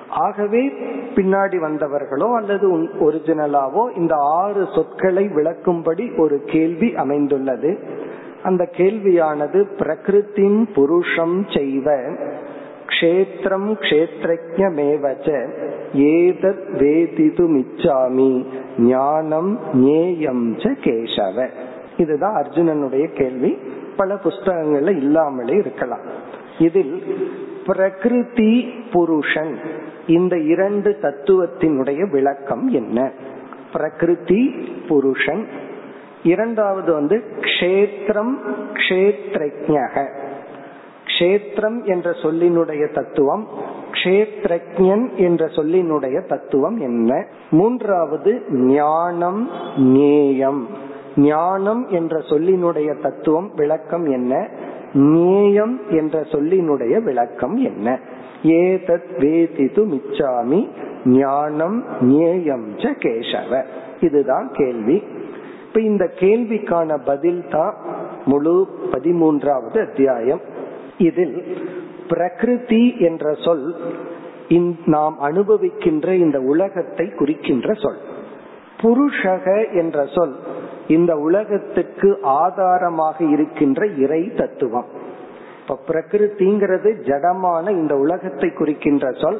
[SPEAKER 1] ஆகவே பின்னாடி வந்தவர்களோ அல்லது ஒரிஜினலாவோ இந்த ஆறு சொற்களை விளக்கும்படி ஒரு கேள்வி அமைந்துள்ளது. அந்த கேள்வியானது பிரகிருத்தின் புருஷம் செய்வ க்ஷேத்திரம் க்ஷேத்ரஜமேவச்ச ஏதத் வேதிது மிச்சாமி ஞானம் ஞேயம் ச கேசவ. இதுதான் அர்ஜுனனுடைய கேள்வி. பல புஸ்தகங்கள்ல இல்லாமலே இருக்கலாம். இதில் பிரகிருதி புருஷன் இந்த இரண்டு தத்துவத்தினுடைய விளக்கம் என்ன? பிரகிருதி புருஷன் இரண்டாவது வந்து க்ஷேத்திரம் கஷேத்ரஜக க்ஷேத்திரம் என்ற சொல்லினுடைய தத்துவம் கஷேத்ரஜன் என்ற சொல்லினுடைய தத்துவம் என்ன? மூன்றாவது ஞானம் ஞேயம். ஞானம் என்ற சொல்லினுடைய தத்துவம் விளக்கம் என்ன? ஞேயம் என்ற சொல்லினுடைய விளக்கம் என்ன? ஏதத் வேதிது மிச்சாமி ஞானம் ஞேயம் ச கேசவ. இதுதான் கேள்வி. இப்ப இந்த கேள்விக்கான பதில் தான் முழு பதிமூன்றாவது அத்தியாயம். இதில் பிரகிருதி என்ற சொல் நாம் அனுபவிக்கின்ற இந்த உலகத்தை குறிக்கின்ற சொல். புருஷக என்ற சொல் இந்த உலகத்துக்கு ஆதாரமாக இருக்கின்ற இறை தத்துவம். இப்ப பிரகிருதிங்கிறது ஜடமான இந்த உலகத்தை குறிக்கின்ற சொல்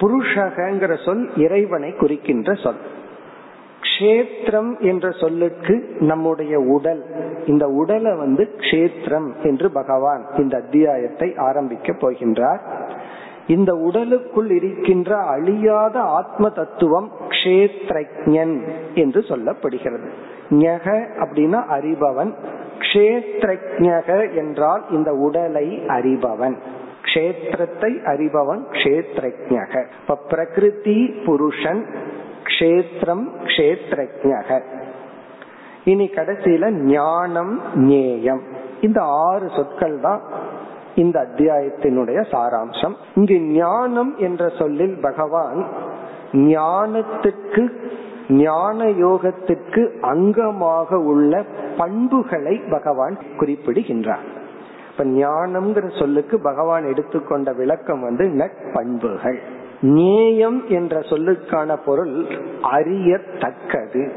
[SPEAKER 1] புருஷகங்கிற சொல் இறைவனை குறிக்கின்ற சொல். கஷேத்திரம் என்ற சொல்லுக்கு நம்முடைய உடல் இந்த உடலை வந்து கஷேத்திரம் என்று பகவான் இந்த அத்தியாயத்தை ஆரம்பிக்க போகின்றார். இந்த உடலுக்குள் இருக்கின்ற அழியாத ஆத்ம தத்துவம் க்ஷேத்ரஜன் என்று சொல்லப்படுகிறது. ஞக அப்படின்னா அறிபவன் கஷேத்ரஜக என்றால் இந்த உடலை அறிபவன். கஷேத்திரத்தை அறிபவன் கஷேத்ரஜக. இப்ப பிரகிருதி புருஷன் கஷேத்திரம் கஷேத்ரஜக இனி கடைசியில ஞானம் ஞேயம். இந்த ஆறு சொற்கள் தான் இந்த அத்தியாயத்தினுடைய சாராம்சம். இங்கு ஞானம் என்ற சொல்லில் பகவான் ஞானத்துக்கு ஞான யோகத்துக்கு அங்கமாக உள்ள பண்புகளை பகவான் குறிப்பிடுகின்றார். இப்ப ஞானம்ங்கிற சொல்லுக்கு பகவான் எடுத்துக்கொண்ட விளக்கம் வந்து நட்பண்புகள். நேயம் என்ற சொல்லுக்கான பொருள் அறியத்தக்கது.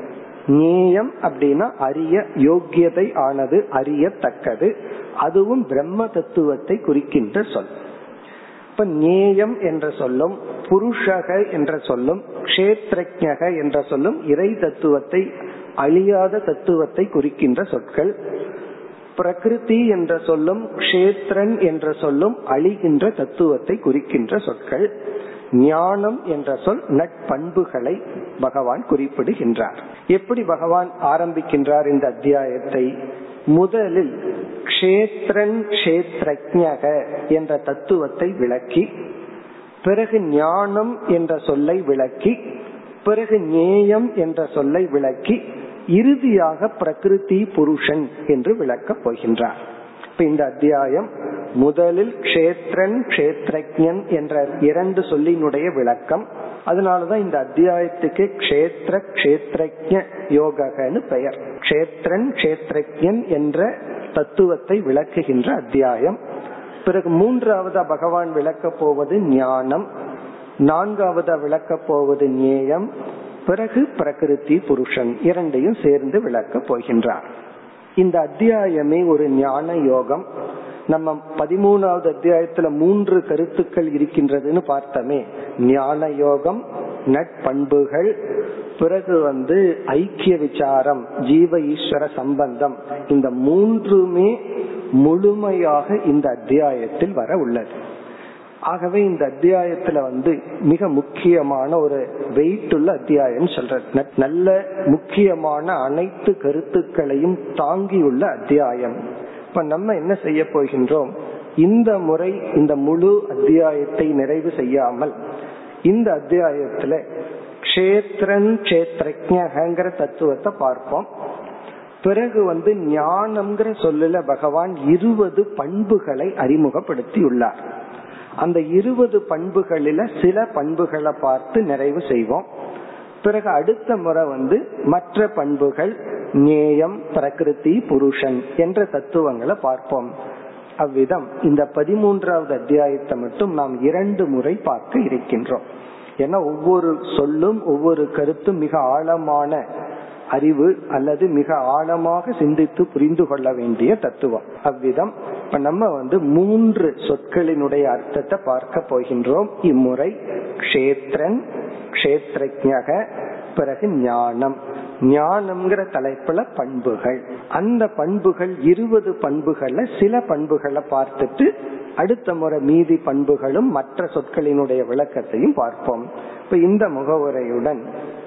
[SPEAKER 1] நேயம் அப்படின்னா அறிய யோக்கியதை ஆனது அறியத்தக்கது. அதுவும் பிரம்ம தத்துவத்தை குறிக்கின்ற சொல். இப்ப நேயம் என்ற சொல்லும் புருஷக என்ற சொல்லும் கஷேத்ரஜக என்ற சொல்லும் இறை தத்துவத்தை அழியாத தத்துவத்தை குறிக்கின்ற சொற்கள். பிரகிருதி என்ற சொல்லும் கஷேத்ரன் என்ற சொல்லும் அழிகின்ற தத்துவத்தை குறிக்கின்ற சொற்கள். ஞானம் என்ற சொல் நட்பண்புகளை பகவான் குறிப்பிடுகின்றார். எப்படி பகவான் ஆரம்பிக்கின்றார் இந்த அத்தியாயத்தை? முதலில் கஷேத்திரன் கஷேத்ரஜக என்ற தத்துவத்தை விளக்கி பிறகு ஞானம் என்ற சொல்லை விளக்கி பிறகு நேயம் என்ற சொல்லை விளக்கி இறுதியாக பிரகிருதி புருஷன் என்று விளக்கப் போகின்றார். இப்ப இந்த அத்தியாயம் முதலில் கஷேத்ரன் கஷேத்ரஜன் என்ற இரண்டு சொல்லினுடைய விளக்கம். அதனாலதான் இந்த அத்தியாயத்துக்கு கஷேத்திர கஷேத்ரஜ யோகன்னு பெயர். கஷேத்ரன் கஷேத்ரஜன் என்ற தத்துவத்தை விளக்குகின்ற அத்தியாயம். பிறகு மூன்றாவது பகவான் விளக்க போவது ஞானம். நான்காவது விளக்க போவது நேயம். பிறகு பிரகிருதி புருஷன் இரண்டையும் சேர்ந்து விளக்க போகின்றார். இந்த அத்தியாயமே ஒரு ஞான யோகம். நம்ம பதிமூணாவது அத்தியாயத்துல மூன்று கருத்துக்கள் இருக்கின்றதுன்னு பார்த்தோமே. ஞான யோகம் நட்பண்புகள் பிறகு வந்து ஐக்கிய விசாரம் ஜீவ ஈஸ்வர சம்பந்தம். இந்த மூன்றுமே முழுமையாக இந்த அத்தியாயத்தில் வர உள்ளது. ஆகவே இந்த அத்தியாயத்துல வந்து மிக முக்கியமான ஒரு வெயிட் உள்ள அத்தியாயம் சொல்ற நல்ல முக்கியமான அனைத்து கருத்துக்களையும் தாங்கியுள்ள அத்தியாயம். இப்ப நம்ம என்ன செய்ய போகின்றோம்? இந்த முறை இந்த முழு அத்தியாயத்தை நிறைவு செய்யாமல் இந்த அத்தியாயத்துல கஷேத்திரன் கஷேத்ரஜகங்கிற தத்துவத்தை பார்ப்போம். பிறகு வந்து ஞானம்ங்கிற சொல்லல பகவான் இருபது பண்புகளை அறிமுகப்படுத்தி உள்ளார் அந்த இருபது பண்புகளில சில பண்புகளை பார்த்து நிறைவு செய்வோம். பிறகு அடுத்த முறை வந்து மற்ற பண்புகள் நேயம் பிரகிருதி புருஷன் என்ற தத்துவங்களை பார்ப்போம். அவ்விதம் இந்த பதிமூன்றாவது அத்தியாயத்தை மட்டும் நாம் இரண்டு முறை பார்க்க இருக்கின்றோம். ஏன்னா ஒவ்வொரு சொல்லும் ஒவ்வொரு கருத்தும் மிக ஆழமான அறிவு அல்லது மிக ஆழமாக சிந்தித்து புரிந்து கொள்ள வேண்டிய தத்துவம். அவ்விதம் இப்ப நம்ம வந்து மூன்று சொற்களினுடைய அர்த்தத்தை பார்க்க போகின்றோம். இம்முறை கஷேத்திரன் கஷேத்ரஜக பிறகு ஞானம். ஞானம்ங்கிற தலைப்புல பண்புகள். அந்த பண்புகள் இருபது பண்புகள்ல சில பண்புகளை பார்த்துட்டு அடுத்த முறை மீதி பண்புகளும் மற்ற சொற்களினுடைய விளக்கத்தையும் பார்ப்போம். இப்ப இந்த முகவுரையுடன்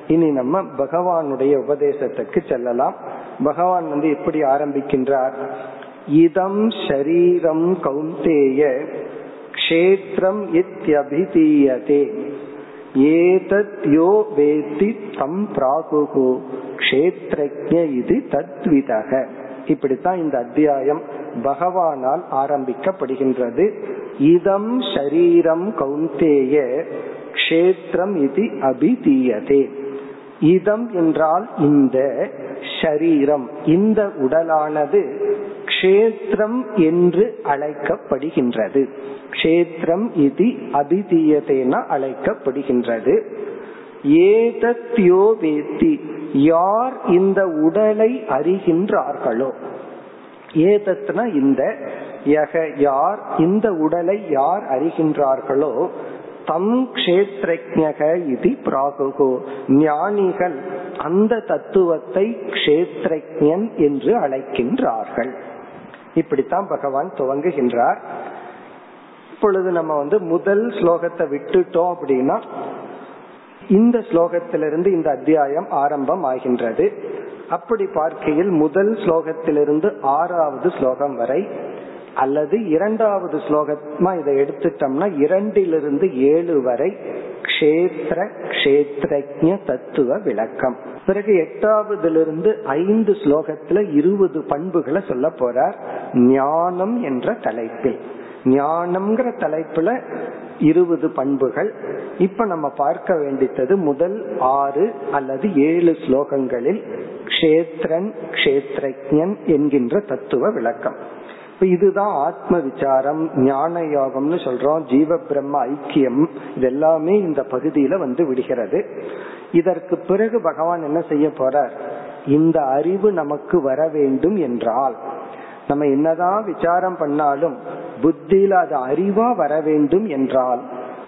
[SPEAKER 1] இனி நம்ம பகவானுடைய உபதேசத்துக்கு செல்லலாம். பகவான் வந்து எப்படி ஆரம்பிக்கின்றார்? இதம் ஷரீரம் கௌந்தேய கஷேத்திரம் இத்தியபிதீயதே ஏதத் யோ வேத்தி தம் பிராகுகு. கஷேத்ரஜ இது தத்விதக. இப்படித்தான் இந்த அத்தியாயம் பகவானால் ஆரம்பிக்கப்படுகின்றது. இதம் ஷரீரம் கௌந்தேய கஷேத்திரம் இது அபிதீயதே. இதம் என்றால் இந்த ஷரீரம் இந்த உடலானது க்ஷேத்திரம் என்று அழைக்கப்படுகின்றது. க்ஷேத்திரம் இது அதிதீயதேன அழைக்கப்படுகின்றது. ஏதத்யோ வேத்தி யார் இந்த உடலை அறிகின்றார்களோ? ஏதத்னா இந்த யக யார் இந்த உடலை யார் அறிகின்றார்களோ? தம் கஷேத்ரஜக இது பிராகுகோ ஞானிகள் அந்த தத்துவத்தை கஷேத்ரஜன் என்று அழைக்கின்றார்கள். இப்படித்தான் பகவான் துவங்குகின்றார். இப்பொழுது நம்ம வந்து முதல் ஸ்லோகத்தை விட்டுட்டோம் அப்படின்னா இந்த ஸ்லோகத்திலிருந்து இந்த அத்தியாயம் ஆரம்பம் ஆகின்றது. அப்படி பார்க்கையில் முதல் ஸ்லோகத்திலிருந்து ஆறாவது ஸ்லோகம் வரை அல்லது இரண்டாவது ஸ்லோகமா இதை எடுத்துட்டோம்னா இரண்டிலிருந்து ஏழு வரை கஷேத்திர கஷேத்திரஜ தத்துவ விளக்கம். பிறகு எட்டாவதிலிருந்து ஐந்து ஸ்லோகத்துல இருபது பண்புகளை சொல்ல போறார் ஞானம் என்ற தலைப்பில். ஞானம்ங்கிற தலைப்புல இருபது பண்புகள். இப்ப நம்ம பார்க்க வேண்டித்தது முதல் ஆறு அல்லது ஏழு ஸ்லோகங்களில் கஷேத்ரன் கஷேத்ரஜன் என்கின்ற தத்துவ விளக்கம். இப்ப இதுதான் ஆத்ம விசாரம் ஞான யோகம்னு சொல்றோம் ஜீவ பிரம்ம ஐக்கியம் இதெல்லாமே இந்த பகுதியில வந்து விடுகிறது. இதற்கு பிறகு பகவான் என்ன செய்ய போறார்? இந்த அறிவு நமக்கு வர வேண்டும் என்றால் நம்ம என்னதான் விசாரம் பண்ணாலும் புத்தியில அது அறிவா வர வேண்டும் என்றால்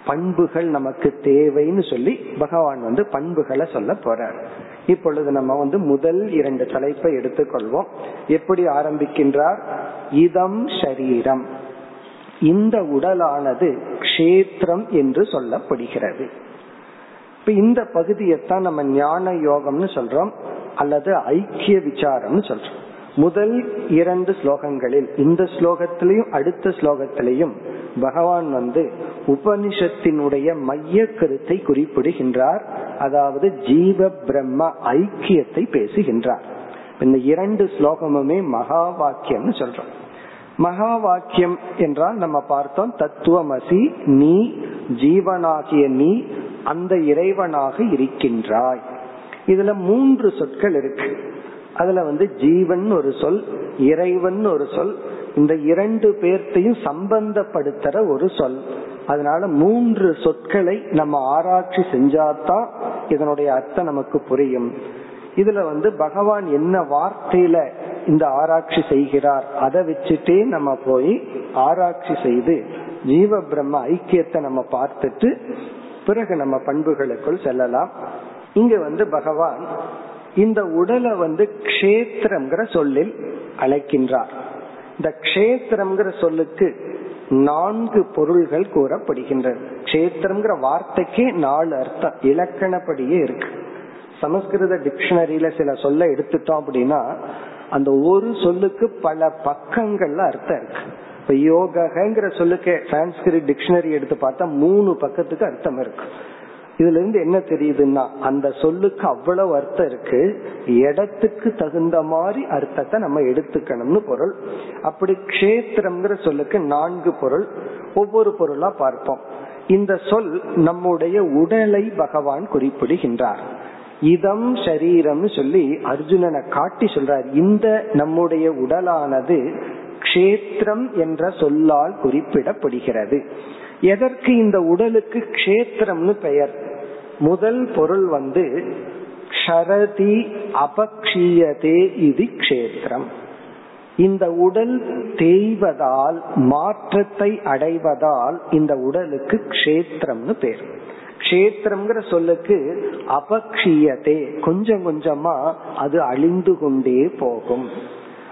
[SPEAKER 1] பண்புகள் நமக்கு தேவைன்னு சொல்லி பகவான் வந்து பண்புகளை சொல்ல போறார். இப்பொழுது நம்ம வந்து முதல் இரண்டு தலைப்பை எடுத்துக்கொள்வோம். எப்படி ஆரம்பிக்கின்றார்? இதம் ஷரீரம். இந்த உடலானது கஷேத்திரம் என்று சொல்லப்படுகிறது. இப்ப இந்த பகுதியைத்தான் நம்ம ஞான யோகம்னு சொல்றோம் அல்லது ஐக்கிய விசாரம்னு சொல்றோம். முதல் இரண்டு ஸ்லோகங்களில் இந்த ஸ்லோகத்திலையும் அடுத்த ஸ்லோகத்திலையும் பகவான் வந்து உபனிஷத்தினுடைய மைய கருத்தை குறிப்பிடுகின்றார். அதாவது ஜீவ பிரம்ம ஐக்கியத்தை பேசுகின்றார். இந்த இரண்டு ஸ்லோகமுமே மகா வாக்கியம்னு சொல்றோம். மகா வாக்கியம் என்றால் நம்ம பார்த்தோம் தத்துவமசி நீ ஜீவனாகிய நீ அந்த இறைவனாக இருக்கின்றாய். இதுல மூன்று சொற்கள் இருக்கு. அதுல வந்து ஜீவன் ஒரு சொல் இறைவன் ஒரு சொல் இந்த இரண்டு பேர்த்தையும் சம்பந்தப்படுத்துற ஒரு சொல். அதனால மூன்று சொற்களை நம்ம ஆராய்ச்சி செஞ்சாதான் இதனுடைய அர்த்தம் நமக்கு புரியும். இதுல வந்து பகவான் என்ன வார்த்தையில இந்த ஆராய்ச்சி செய்கிறார் அதை வச்சுட்டே நம்ம போய் ஆராய்ச்சி செய்து ஜீவ பிரம்ம ஐக்கியத்தை நம்ம பார்த்துட்டு பிறகு நம்ம பண்புகளுக்குள் செல்லலாம். இங்க வந்து பகவான் இந்த உடலை வந்து க்ஷேத்திரம்ங்கிற சொல்லில் அழைக்கின்றார். இந்த க்ஷேத்திரம்ங்கிற சொல்லுக்கு நான்கு பொருள்கள் கூறப்படுகின்றன. க்ஷேத்திரம்ங்கிற வார்த்தைக்கே நாலு அர்த்தம் இலக்கணப்படியே இருக்கு. சமஸ்கிருத டிக்ஷனரியில சில சொல்ல எடுத்துட்டோம் அப்படின்னா அந்த ஒரு சொல்லுக்கு பல பக்கங்கள்ல அர்த்தம் இருக்கு. இப்ப யோகங்கிற சொல்லுக்கு சான்ஸ்கிரிட் டிக்ஷனரி எடுத்து பார்த்தா மூணு பக்கத்துக்கு அர்த்தம் இருக்கு. இதுல இருந்து என்ன தெரியுதுன்னா அந்த சொல்லுக்கு அவ்வளவு அர்த்தம் இருக்கு இடத்துக்கு தகுந்த மாதிரி அர்த்தத்தை நம்ம எடுத்துக்கணும்னு பொருள். அப்படி கஷேத்திரம்ங்கிற சொல்லுக்கு நான்கு பொருள் ஒவ்வொரு பொருளா பார்ப்போம். இந்த சொல் நம்முடைய உடலை பகவான் குறிப்பிடுகின்றார். இதம் சரீரம்னு சொல்லி அர்ஜுனனை காட்டி சொல்றார். இந்த நம்முடைய உடலானது க்ஷேத்திரம் என்ற சொல்லால் குறிப்பிடப்படுகிறது. எதற்கு இந்த உடலுக்கு க்ஷேத்திரம்னு பெயர்? முதல் பொருள் வந்து ஷரதி அபக்ஷியதே இது க்ஷேத்திரம். இந்த உடல் தேய்வதால் மாற்றத்தை அடைவதால் இந்த உடலுக்கு க்ஷேத்திரம்னு பேர். கஷேத்திரம்ங்கிற சொல்லுக்கு அபக்ஷீயதே கொஞ்சம் கொஞ்சமா அது அழிந்து கொண்டே போகும்.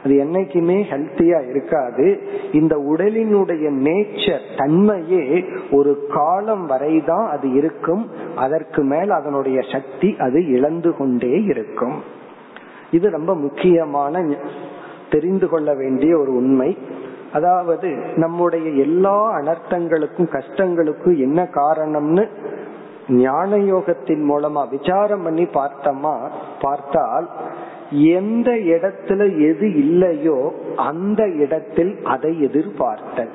[SPEAKER 1] அது என்னைக்குமே ஹெல்த்தியா இருக்காது. இந்த உடலினுடைய நேச்சர் தன்மையே ஒரு காலம் வரைதான் அது இருக்கும். அதற்கு மேல் அதனுடைய சக்தி அது இழந்து கொண்டே இருக்கும். இது ரொம்ப முக்கியமான தெரிந்து கொள்ள வேண்டிய ஒரு உண்மை. அதாவது நம்முடைய எல்லா அனர்த்தங்களுக்கும் கஷ்டங்களுக்கும் என்ன காரணம்னு ஞான யோகத்தின் மூலமா விசாரம் பண்ணி பார்த்தோமா பார்த்தால் எந்த இடத்துல எது இல்லையோ அந்த இடத்தில் அதை எதிர்பார்த்தல்.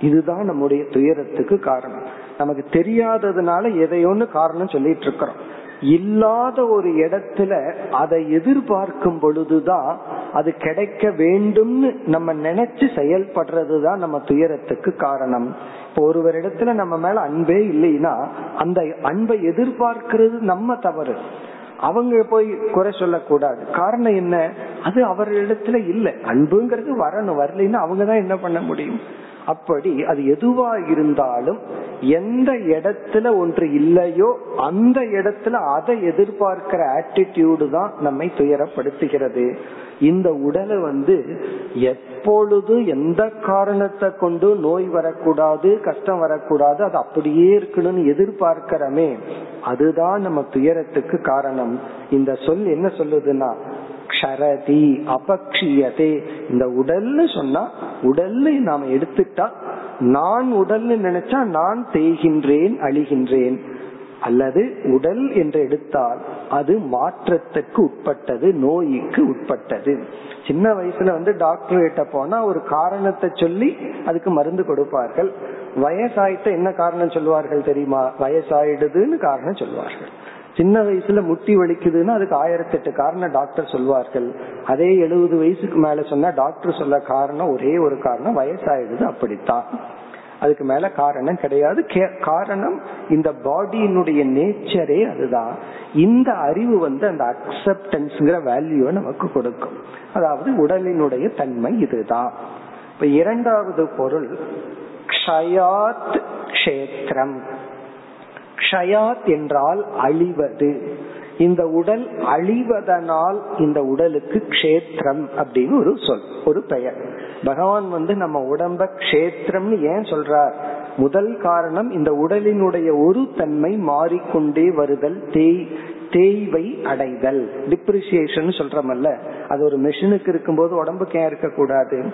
[SPEAKER 1] இதுதான் நம்முடைய துயரத்துக்கு காரணம். நமக்கு தெரியாததுனால எதையோன்னு காரணம் சொல்லிட்டு இருக்கிறோம் இல்லாத ஒரு இடத்துல அதை எதிர்பார்க்கும் பொழுதுதான் அது கிடைக்க வேண்டும்னு நம்ம நினைச்சு செயல்படுறதுதான் நம்ம துயரத்துக்கு காரணம். இப்போ ஒருவரிடத்துல நம்ம மேல அன்பே இல்லைன்னா அந்த அன்பை எதிர்பார்க்கிறது நம்ம தவறு. அவங்க போய் குறை சொல்லக்கூடாது. காரணம் என்ன? அது அவர்களிடத்துல இல்ல. அன்புங்கிறது வரணும். வரலைன்னா அவங்கதான் என்ன பண்ண முடியும்? அப்படி அது எதுவா இருந்தாலும் எந்த இடத்துல ஒன்று இல்லையோ அந்த இடத்துல அதை எதிர்பார்க்கிற ஆட்டிடியூடு தான் நம்மை துயரப்படுத்துகிறது. இந்த உடலை வந்து எப்பொழுது எந்த காரணத்தை கொண்டு நோய் வரக்கூடாது கஷ்டம் வரக்கூடாது அது அப்படியே இருக்கணும்னு எதிர்பார்க்கிறமே அதுதான் நம்ம துயரத்துக்கு காரணம். இந்த சொல் என்ன சொல்லுதுன்னா க்ஷரதி அபக்ஷியதே. இந்த உடல்னு சொன்னா உடல்னு நாம எடுத்துட்டா நான் உடல்னு நினைச்சா நான் தேய்கின்றேன் அழிகின்றேன். அல்லது உடல் என்று எடுத்தால் அது மாற்றத்துக்கு உட்பட்டது நோய்க்கு உட்பட்டது. சின்ன வயசுல வந்து டாக்டர் கிட்ட போனா ஒரு காரணத்தை சொல்லி அதுக்கு மருந்து கொடுப்பார்கள். வயசாயிட்ட என்ன காரணம் சொல்லுவார்கள் தெரியுமா? வயசாயிடுதுன்னு காரணம் சொல்லுவார்கள் சின்ன வயசுல முட்டி வலிக்குதுன்னா அதுக்கு ஆயிரத்தி எட்டு காரணம் டாக்டர் சொல்வார்கள். அதே எழுபது வயசுக்கு மேல சொன்னா டாக்டர் சொல்ல காரணம் ஒரே ஒரு காரணம் வயசாயிடுது அப்படித்தான். அதுக்கு மேல காரணம் கிடையாது. காரணம் இந்த பாடியினுடைய நேச்சரே அதுதான். இந்த அறிவு வந்து அந்த அக்செப்டன்ஸ்ங்கிற வேல்யூவை நமக்கு கொடுக்கும். அதாவது உடலினுடைய தன்மை இதுதான். இப்ப இரண்டாவது பொருள் க்ஷயாத் கஷேத்திரம். க்ஷயாத் என்றால் அழிவது. இந்த உடல் அழிவதனால் இந்த உடலுக்கு க்ஷேத்திரம் அப்படின்னு ஒரு சொல் ஒரு பெயர். பகவான் வந்து நம்ம உடம்ப க்ஷேத்திரம்னு ஏன் சொல்றார்? முதல் காரணம் இந்த உடலினுடைய ஒரு தன்மை மாறிக்கொண்டே வருதல் தேய் தேய்வை அடைதல். டிப்ரிசியேஷன் சொல்றமல்ல அது ஒரு மெஷினுக்கு இருக்கும்போது உடம்புக்கு ஏன் இருக்கக்கூடாது?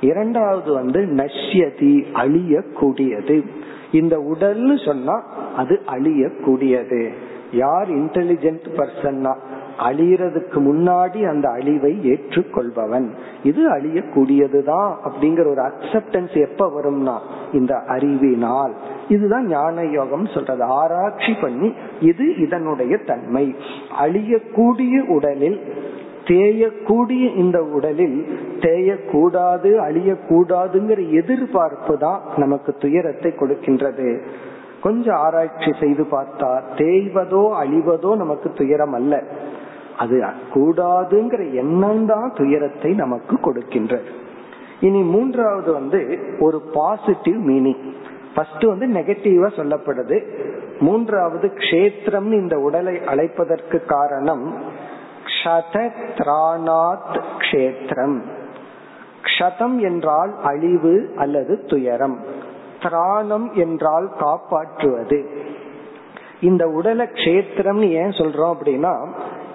[SPEAKER 1] இரண்டாவது வந்து நஷ்யதி அழியக்கூடியது. இந்த உடல்னு சொன்னா அது அழியக்கூடியது. யார் இன்டெலிஜென்ட் பர்சன்னா அழியறதுக்கு முன்னாடி அந்த அழிவை ஏற்றுக்கொள்பவன். இது அழியக்கூடியதுதான் அப்படிங்கிற ஒரு அக்செப்டன்ஸ் எப்ப வரும்னா? இந்த அறிவினால். இதுதான் ஞான யோகம் சொல்றது. ஆராய்ச்சி பண்ணி இது இதனுடைய தன்மை. அழியக்கூடிய உடலில் தேயக்கூடிய இந்த உடலில் தேயக்கூடாது அழியக்கூடாதுங்கிற எதிர்பார்ப்பு தான் நமக்கு துயரத்தை கொடுக்கின்றது. கொஞ்சம் ஆராய்ச்சி செய்து பார்த்தா தேய்வதோ அழிவதோ நமக்கு துயரம் அல்ல. அது கூடாதுங்கிற எண்ணம் தான் துயரத்தை நமக்கு கொடுக்கின்றது. இனி மூன்றாவது வந்து ஒரு பாசிட்டிவ் மீனிங் ஃபர்ஸ்ட் வந்து நெகட்டிவா சொல்லப்படுது. மூன்றாவது க்ஷேத்திரம் இந்த உடலை அழைப்பதற்கு காரணம் க்ஷதத்ராணாத் க்ஷேத்திரம். க்ஷதம் என்றால் அழிவு அல்லது துயரம். திராணம் என்றால் காப்பாற்றுவது. இந்த உடலை க்ஷேத்திரம் ஏன் சொல்றோம் அப்படின்னா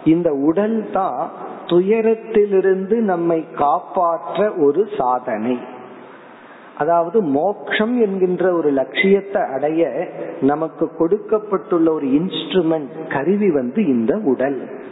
[SPEAKER 1] இந்த உடல் தான் துயரத்திலிருந்து நம்மை காப்பாற்ற ஒரு சாதனை. அதாவது மோக்ஷம் என்கின்ற ஒரு லட்சியத்தை அடைய நமக்கு கொடுக்கப்பட்டுள்ள ஒரு இன்ஸ்ட்ருமெண்ட் கருவி வந்து இந்த உடல்.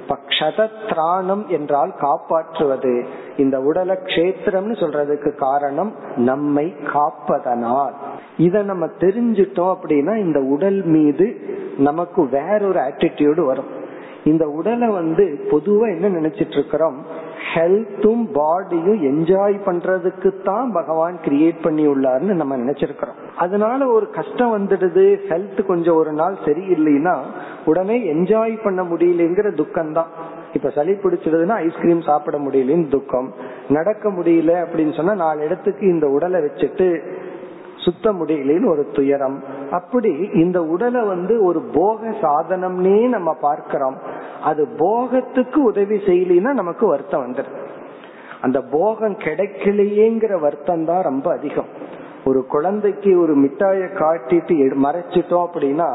[SPEAKER 1] திராணம் என்றால் காப்பாற்றுவது. இந்த உடலை கஷேத்திரம்னு சொல்றதுக்கு காரணம் நம்மை காப்பதனால். இத நம்ம தெரிஞ்சிட்டோம் அப்படின்னா இந்த உடல் மீது நமக்கு வேறொரு ஆட்டிடியூடு வரும். இந்த உடலை வந்து பொதுவா என்ன நினைச்சிட்டு இருக்கிறோம்? ஹெல்த்தும் பாடியும் என்ஜாய் பண்றதுக்கு தான் பகவான் கிரியேட் பண்ணி உள்ளார்னு நம்ம நினைச்சிருக்கிறோம். அதனால ஒரு கஷ்டம் வந்துடுது ஹெல்த் கொஞ்சம் ஒரு நாள் சரியில்லைன்னா உடனே என்ஜாய் பண்ண முடியலங்கிற துக்கம் தான் இப்ப சளி பிடிச்சிடுதுன்னா ஐஸ்கிரீம் சாப்பிட முடியலன்னு துக்கம். நடக்க முடியல அப்படின்னு சொன்னா நாலு இடத்துக்கு இந்த உடலை வச்சுட்டு சுத்த முடியலன்னு ஒரு துயரம். அப்படி இந்த உடலை வந்து ஒரு போக சாதனம்னே நம்ம பார்க்கிறோம். அது போகத்துக்கு உதவி செய்யலினா நமக்கு வருத்தம் வந்துடும் அந்த போகம் கிடைக்கலையேங்கிற வருத்தம் தான் ரொம்ப அதிகம். ஒரு குழந்தைக்கு ஒரு மிட்டாய காட்டிட்டு மறைச்சிட்டோம் அப்படின்னா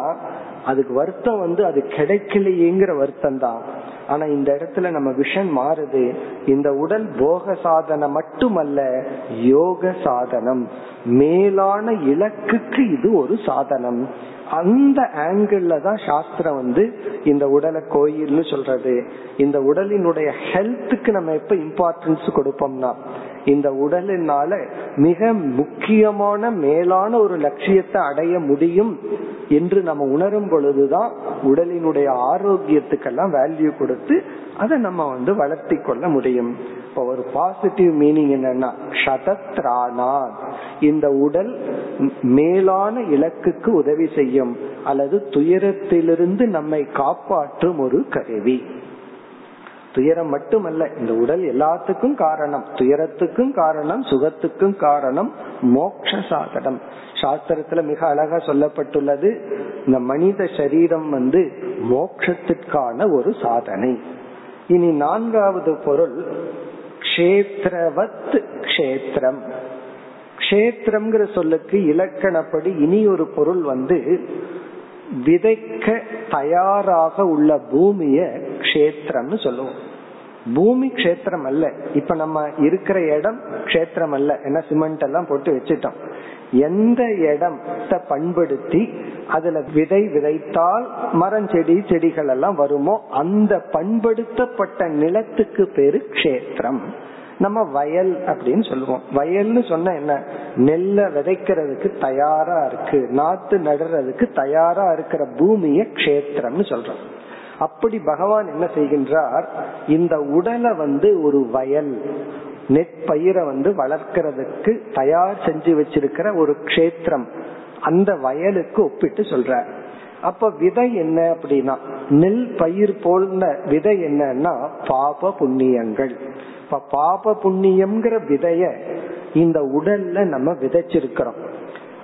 [SPEAKER 1] அதுக்கு வருத்தம் வந்து அது கிடைக்கலையேங்கிற வருத்தம் தான். ஆனா இந்த இடத்துல நம்ம விஷன் மாறுது. இந்த உடல் போக சாதனம் மட்டுமல்ல யோக சாதனம். மேலான இலக்குக்கு இது ஒரு சாதனம். அந்த ஆங்கிள் தான் சாஸ்திரம் வந்து இந்த உடலை கோயில்னு சொல்றது. இந்த உடலினுடைய ஹெல்த்துக்கு நம்ம எப்ப இம்பார்ட்டன்ஸ் கொடுப்போம்னா இந்த உடலினால மிக முக்கியமான மேலான ஒரு லட்சியத்தை அடைய முடியும் என்று நம்ம உணரும் பொழுதுதான் உடலினுடைய ஆரோக்கியத்துக்கெல்லாம் வேல்யூ கொடுத்து அதை நம்ம வந்து வளர்த்தி கொள்ள முடியும். இப்ப ஒரு பாசிட்டிவ் மீனிங் என்னன்னா சதத்ரானாத் இந்த உடல் மேலான இலக்குக்கு உதவி செய்யும் அல்லது துயரத்திலிருந்து நம்மை காப்பாற்றும் ஒரு கருவி. துயரம் மட்டுமல்ல இந்த உடல் எல்லாத்துக்கும் காரணம். துயரத்துக்கும் காரணம் சுகத்துக்கும் காரணம் மோக்ஷ சாதனம் சாஸ்திரத்துல மிக அழகா சொல்லப்பட்டுள்ளது இந்த மனித சரீரம் வந்து மோக்ஷத்திற்கான ஒரு சாதனை. இனி நான்காவது பொருள் கஷேத்திரவத் கஷேத்திரம். கஷேத்திரம்ங்கிற சொல்லுக்கு இலக்கணப்படி இனி ஒரு பொருள் வந்து விதைக்க தயாராக உள்ள பூமிய கஷேத்திரம்னு சொல்லுவோம். பூமி கஷேத்திரம் அல்ல. இப்ப நம்ம இருக்கிற இடம் கஷேத்திரம் அல்ல. ஏன்னா சிமெண்ட் எல்லாம் போட்டு வச்சுட்டோம். எந்த இடத்தை பண்படுத்தி அதுல விதை விதைத்தால் மரம் செடி செடிகள் எல்லாம் வருமோ அந்த பண்படுத்தப்பட்ட நிலத்துக்கு பேரு கஷேத்திரம். நம்ம வயல் அப்படின்னு சொல்லுவோம். வயல்னு சொன்ன என்ன? நெல்ல விதைக்கிறதுக்கு தயாரா இருக்கு. நாத்து நடுறதுக்கு தயாரா இருக்கிற பூமிய கஷேத்திரம்னு சொல்றோம். அப்படி பகவான் என்ன செய்கின்றார்? இந்த உடலை வந்து ஒரு வயல் நெற்பயிரை வந்து வளர்க்கறதுக்கு தயார் செஞ்சு வச்சிருக்கிற ஒரு கஷேத்திரம். அந்த வயலுக்கு ஒப்பிட்டு சொல்ற அப்ப விதை என்ன அப்படின்னா நெல் பயிர் போல விதை என்னன்னா பாப புண்ணியங்கள். இப்ப பாப புண்ணியம்ங்கிற விதைய இந்த உடல்ல நம்ம விதைச்சிருக்கிறோம்.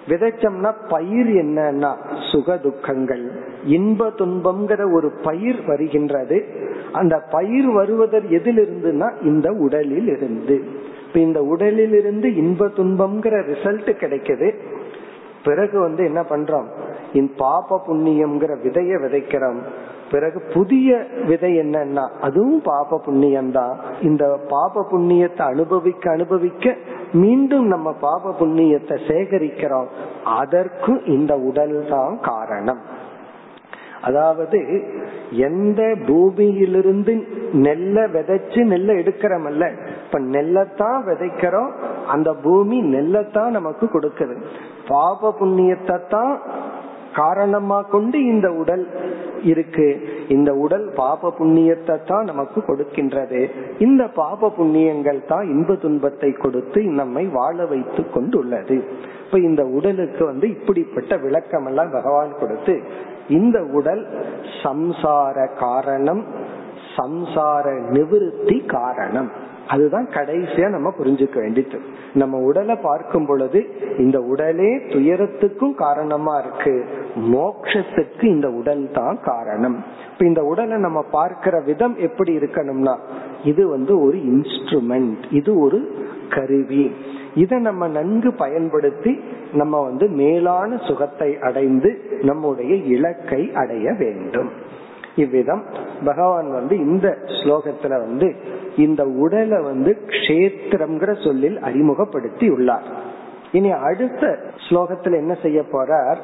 [SPEAKER 1] விதைச்சோம்னா பயிர் என்னன்னா சுக துக்கங்கள். இன்ப துன்பம்ங்கிற ஒரு பயிர் வருகின்றது. அந்த பயிர் வருவதர் எதிலிருந்துனா இந்த உடலில் இருந்து இப்ப இந்த உடலில் இருந்து இன்ப துன்பம்ங்கிற ரிசல்ட் கிடைக்குது. பிறகு வந்து என்ன பண்றோம்? இந்த பாப புண்ணியம்ங்கிற விதைய விதைக்கிறோம். பிறகு புதிய விதை என்னன்னா அதுவும் பாப புண்ணியம் தான் இந்த பாப புண்ணியத்தை அனுபவிக்க அனுபவிக்க மீண்டும் நம்ம பாப புண்ணியத்தை சேகரிக்கிறோம். அதற்கும் இந்த உடல் தான் காரணம். அதாவது எந்த பூமியிலிருந்து நெல்லை விதைச்சு நெல்லை எடுக்கிறமல்ல இப்ப நெல்லைத்தான் விதைக்கிறோம். அந்த பூமி நெல்லைத்தான் நமக்கு கொடுக்குது. பாப புண்ணியத்தை தான் காரணமா கொண்டு இந்த உடல் இருக்கு. இந்த உடல் பாப புண்ணியத்தை தான் நமக்கு கொடுக்கின்றது. இந்த பாப புண்ணியங்கள் தான் இன்ப துன்பத்தை கொடுத்து நம்மை வாழ வைத்து கொண்டுள்ளது. இப்ப இந்த உடலுக்கு வந்து இப்படிப்பட்ட விளக்கம் எல்லாம் பகவான் கொடுத்து இந்த உடல் சம்சார காரணம் சம்சார நிவிருத்தி காரணம். அதுதான் கடைசியா நம்ம புரிஞ்சுக்க வேண்டியது. நம்ம உடலை பார்க்கும் பொழுது இந்த உடலே துயரத்துக்கும் காரணமா இருக்கு. மோக்ஷத்துக்கு இந்த உடல் தான் காரணம். இப்ப இந்த உடலை நம்ம பார்க்கிற விதம் எப்படி இருக்கணும்னா இது வந்து ஒரு இன்ஸ்ட்ருமெண்ட் இது ஒரு கருவி. இதை நம்ம நன்கு பயன்படுத்தி நம்ம வந்து மேலான சுகத்தை அடைந்து நம்முடைய இலக்கை அடைய வேண்டும். இவ்விதம் பகவான் வந்து இந்த ஸ்லோகத்துல வந்து இந்த உடலை வந்து கஷேத்திரம்ங்கிற சொல்லில் அறிமுகப்படுத்தி உள்ளார் இனி அடுத்த ஸ்லோகத்துல என்ன செய்ய போறார்?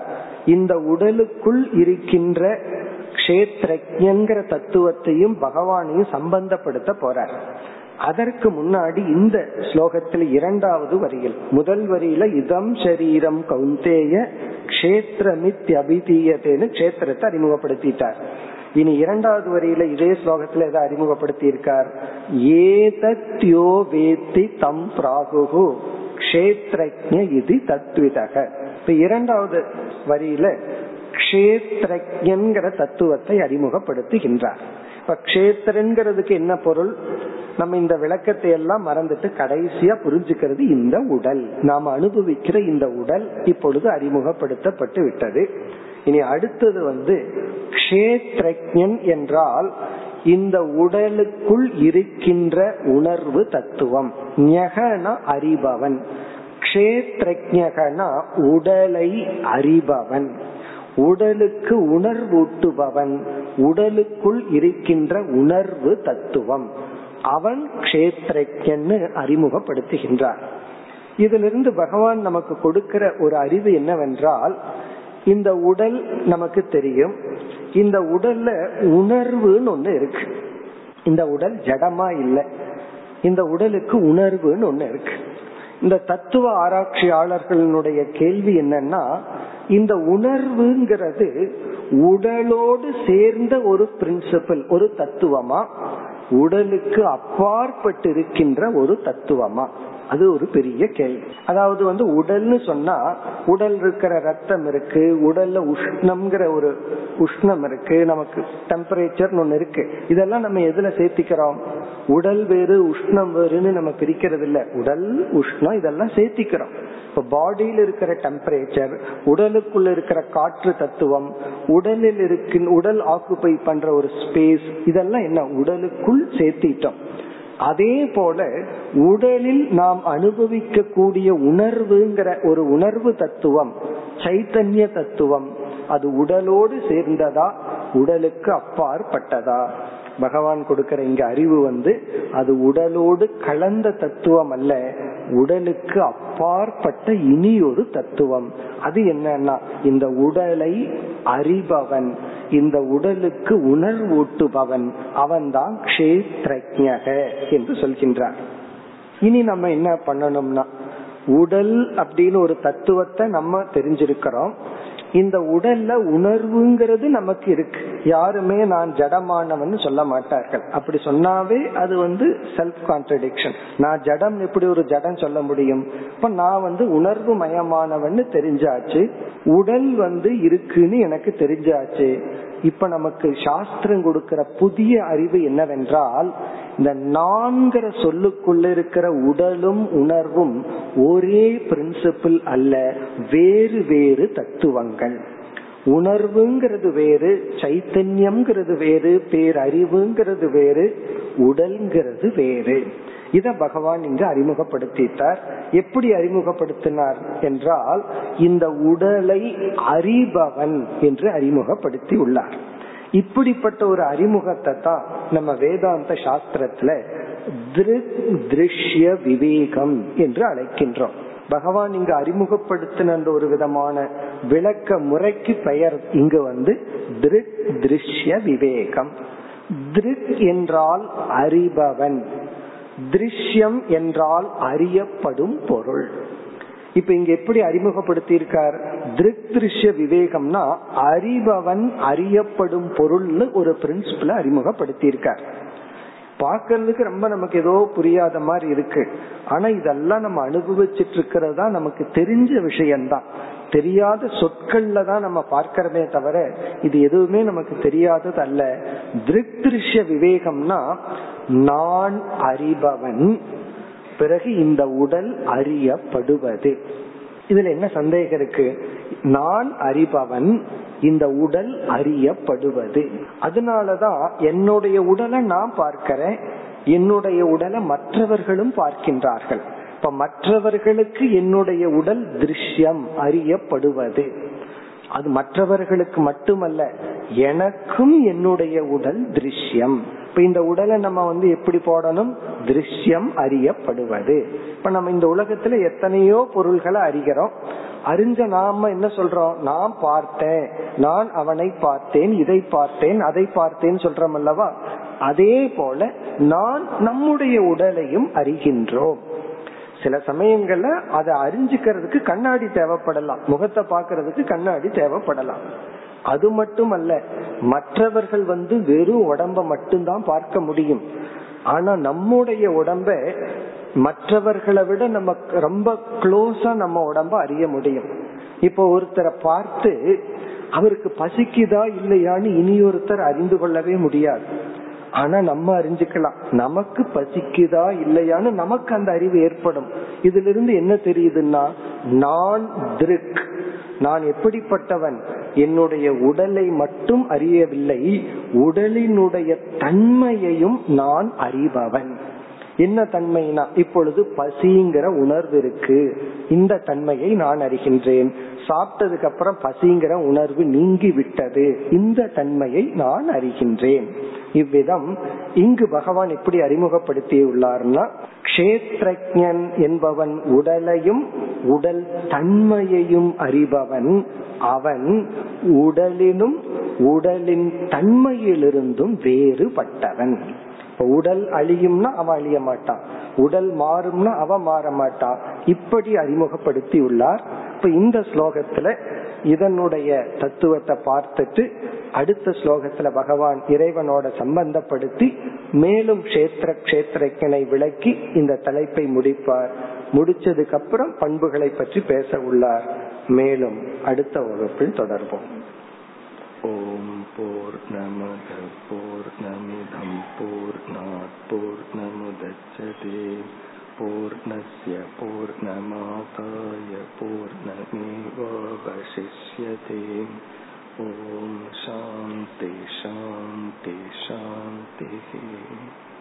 [SPEAKER 1] இந்த உடலுக்குள் இருக்கின்ற கஷேத்திரங்கிற தத்துவத்தையும் பகவானையும் சம்பந்தப்படுத்த போறார். அதற்கு முன்னாடி இந்த ஸ்லோகத்தில் இரண்டாவது வரியில் முதல் வரியில இதம் சரீரம் கௌந்தேய கஷேத்திரமித் அபிதீயத்தேன்னு கஷேத்திரத்தை அறிமுகப்படுத்திட்டார். இனி இரண்டாவது வரியில இதே ஸ்லோகத்துல எதை அறிமுகப்படுத்தி இருக்கார் ஏதத்யோ வேத்தி தம் பிராகு கஷேத்ரஜ இது தத்விதக. இப்ப இரண்டாவது வரியில கஷேத்ரஜன்கிற தத்துவத்தை அறிமுகப்படுத்துகின்றார். இப்ப கஷேத்திரங்கிறதுக்கு என்ன பொருள்? நம்ம இந்த விளக்கத்தை எல்லாம் மறந்துட்டு கடைசியா புரிஞ்சுக்கிறது இந்த உடல். நாம அனுபவிக்கிற இந்த உடல் இப்பொழுது அறிமுகப்படுத்தப்பட்டு விட்டது. இனி அடுத்தது வந்து கஷேத்ரஜன் என்றால் இந்த உடலுக்குள் இருக்கின்ற உணர்வு தத்துவம். ஞகன அறிபவன். கஷேத்ரஜகனா உடலை அறிபவன். உடலுக்கு உணர்வூட்டுபவன். உடலுக்குள் இருக்கின்ற உணர்வு தத்துவம். அவன் கஷேத்ரஜன்னு அறிமுகப்படுத்துகின்றார். இதிலிருந்து பகவான் நமக்கு கொடுக்கிற ஒரு அறிவு என்னவென்றால் இந்த உடல் நமக்கு தெரியும். இந்த உடல்ல உணர்வுன்னு ஒண்ணு இருக்கு. இந்த உடல் ஜடமா இல்லை. இந்த உடலுக்கு உணர்வுன்னு ஒண்ணு இருக்கு. இந்த தத்துவ ஆராய்ச்சியாளர்களுடைய கேள்வி என்னன்னா இந்த உணர்வுங்கிறது உடலோடு சேர்ந்த ஒரு பிரின்சிபல் ஒரு தத்துவமா? உடலுக்கு அப்பாற்பட்டு இருக்கின்ற ஒரு தத்துவமா? அது ஒரு பெரிய கேள்வி. அதாவது வந்து உடல்னு சொன்னா உடல் இருக்கிற ரத்தம் இருக்கு உடல்ல உஷ்ணம்ங்கிற ஒரு உஷ்ணம் இருக்கு நமக்கு டெம்பரேச்சர் ஒண்ணு இருக்கு. இதெல்லாம் நம்ம எதுல சேர்த்திக்கிறோம்? உடல் வேறு உஷ்ணம் வேறுன்னு நம்ம பிரிக்கிறது இல்ல. உடல் உஷ்ணம் இதெல்லாம் சேர்த்திக்கிறோம். இப்ப பாடியில் இருக்கிற டெம்பரேச்சர் உடலுக்குள்ள இருக்கிற காற்று தத்துவம் உடலில் இருக்கு உடல் ஆக்குபை பண்ற ஒரு ஸ்பேஸ் இதெல்லாம் என்ன? உடலுக்குள் சேர்த்திட்டோம். அதே போல உடலில் நாம் அனுபவிக்க கூடிய உணர்வுங்கிற ஒரு உணர்வு தத்துவம் சைத்தன்ய தத்துவம் அது உடலோடு சேர்ந்ததா உடலுக்கு அப்பாற்பட்டதா? பகவான் கொடுக்கிற இங்க அறிவு வந்து அது உடலோடு கலந்த தத்துவம் அல்ல உடலுக்கு அப்பாற்பட்ட இனி ஒரு தத்துவம். அது என்னன்னா இந்த உடலை அறிபவன் இந்த உடலுக்கு உணர்வூட்டுபவன் அவன்தான் கஷேத்ரஜக என்று சொல்கின்றார். இனி நம்ம என்ன பண்ணணும்னா உடல் அப்படின்னு ஒரு தத்துவத்தை நம்ம தெரிஞ்சிருக்கிறோம். இந்த உடல்ல உணர்வுங்கிறது நமக்கு இருக்கு. யாருமே நான் ஜடமானவன் சொல்ல மாட்டார்கள். அப்படி சொன்னாவே அது வந்து செல்ஃப் கான்ட்ரடிக்ஷன் நான் ஜடம் எப்படி ஒரு ஜடம் சொல்ல முடியும்? இப்ப நான் வந்து உணர்வு மயமானவன் தெரிஞ்சாச்சு. உடல் வந்து இருக்குன்னு எனக்கு தெரிஞ்சாச்சு. இப்ப நமக்கு சாஸ்திரம் கொடுக்கிற புதிய அறிவு என்னவென்றால் இந்த நான்கிற சொல்லுக்குள்ள இருக்கிற உடலும் உணர்வும் ஒரே பிரின்சிபிள் அல்ல வேறு வேறு தத்துவங்கள். உணர்வுங்கிறது வேறு சைத்தன்யம்ங்கிறது வேறு பேரறிவுங்கிறது வேறு உடல்ங்கிறது வேறு. இத பகவான் இங்கு அறிமுகப்படுத்திட்டார். எப்படி அறிமுகப்படுத்தினார் என்றால் இந்த உடலை அறிபவன் என்று அறிமுகப்படுத்தி உள்ளார். இப்படிப்பட்ட ஒரு அறிமுகத்தை தான் நம்ம வேதாந்த சாஸ்திரத்துல திருஷ்ய விவேகம் என்று அழைக்கின்றோம். பகவான் இங்கு அறிமுகப்படுத்தின ஒரு விதமான விளக்க முறைக்கு பெயர் இங்கு வந்து திருஷ்ய விவேகம். திருக் என்றால் அறிபவன். திருஷ்யம் என்றால் அறியப்படும் பொருள். இப்ப இங்க எப்படி அறிமுகப்படுத்தி இருக்கார் திருஷ்ய விவேகம்னா அறிபவன் அறியப்படும் பொருள்னு ஒரு பிரின்சிபல அறிமுகப்படுத்தி இருக்கார் ரொம்ப நமக்கு ஏதோ புரியாத மாதிரி இருக்கு. ஆனா இதெல்லாம் நம்ம அனுபவிச்சுட்டு இருக்கிறதா நமக்கு தெரிஞ்ச விஷயம்தான். தெரியாத சொற்கள்ல தான் நம்ம பார்க்கிறதே தவிர இது எதுவுமே நமக்கு தெரியாதது அல்ல. திருஷ்ய விவேகம்னா நான் அறிபவன் பிறகு இந்த உடல் அறியப்படுவது. இதுல என்ன சந்தேகம் இருக்கு? நான் அறிபவன் இந்த உடல் அறியப்படுவது. அதனாலதான் என்னுடைய உடலை நான் பார்க்கிறேன் என்னுடைய உடலை மற்றவர்களும் பார்க்கின்றார்கள். இப்ப மற்றவர்களுக்கு என்னுடைய உடல் திருஷ்யம் அறியப்படுவது. அது மற்றவர்களுக்கு மட்டுமல்ல எனக்கும் என்னுடைய உடல் திருஷ்யம். இப்ப இந்த உடலை நம்ம வந்து எப்படி போடணும்? திருஷ்யம் அறியப்படுவது. இப்ப நம்ம இந்த உலகத்துல எத்தனையோ பொருள்களை அறிகிறோம். அறிஞ்ச நாம என்ன சொல்றோம்? நான் பார்த்தேன் நான் அவனை பார்த்தேன் இதை பார்த்தேன் அதை பார்த்தேன் சொல்றோம் அல்லவா? அதே போல நான் நம்முடைய உடலையும் அறிகின்றோம். சில சமயங்கள்ல அதை அறிஞ்சுக்கிறதுக்கு கண்ணாடி தேவைப்படலாம். முகத்தை பாக்குறதுக்கு கண்ணாடி தேவைப்படலாம். அது மட்டும் அல்ல மற்றவர்கள் வந்து வெறும் உடம்ப மட்டும்தான் பார்க்க முடியும். ஆனா நம்முடைய உடம்ப மற்றவர்களை விட நம்ம ரொம்ப க்ளோஸா நம்ம உடம்ப அறிய முடியும். இப்போ ஒருத்தரை பார்த்து அவருக்கு பசிக்குதா இல்லையான்னு இனி ஒருத்தர் அறிந்து கொள்ளவே முடியாது. ஆனா நம்ம அறிஞ்சுக்கலாம். நமக்கு பசிக்குதா இல்லையான்னு நமக்கு அந்த அறிவு ஏற்படும். இதுல இருந்து என்ன தெரியுதுன்னா நான் திருக். நான் எப்படிப்பட்டவன்? என்னுடைய உடலை மட்டும் அறியவில்லை உடலினுடைய தன்மையையும் நான் அறிபவன். என்ன தன்மைனா இப்பொழுது பசிங்கிற உணர்வு இருக்கு. இந்த தன்மையை நான் அறிகின்றேன். சாப்பிட்டதுக்கு அப்புறம் பசிங்கிற உணர்வு நீங்கி விட்டது. இந்த தன்மையை நான் அறிகின்றேன். இவ்விதம் இங்கு பகவான் எப்படி அறிமுகப்படுத்தியுள்ளார்னா கஷேத்ரஜன் என்பவன் உடலையும் உடல் தன்மையையும் அறிபவன். அவன் உடலிலும் உடலின் தன்மையிலிருந்தும் வேறுபட்டவன். உடல் அழியும்னா அவன் அழிய மாட்டான் உடல் மாறும்னா அவன் மாற மாட்டான் இப்படி அறிமுகப்படுத்தி உள்ளார் இப்ப இந்த ஸ்லோகத்துல இதனுடைய தத்துவத்தை பார்த்துட்டு அடுத்த ஸ்லோகத்துல பகவான் இறைவனோட சம்பந்தப்படுத்தி மேலும் கஷேத்திர கஷேத்திரக்கினை விளக்கி இந்த தலைப்பை முடிப்பார். முடிச்சதுக்கு அப்புறம் பண்புகளை பற்றி பேச உள்ளார். மேலும் அடுத்த வகுப்பில் தொடர்போம். ஓம் போர் நம போர் நமிதம் போர் पूर्णमुदच्छते पूर्णस्य पूर्णमादाय पूर्णमेवावशिष्यते ॐ शान्ति शान्ति शान्तिः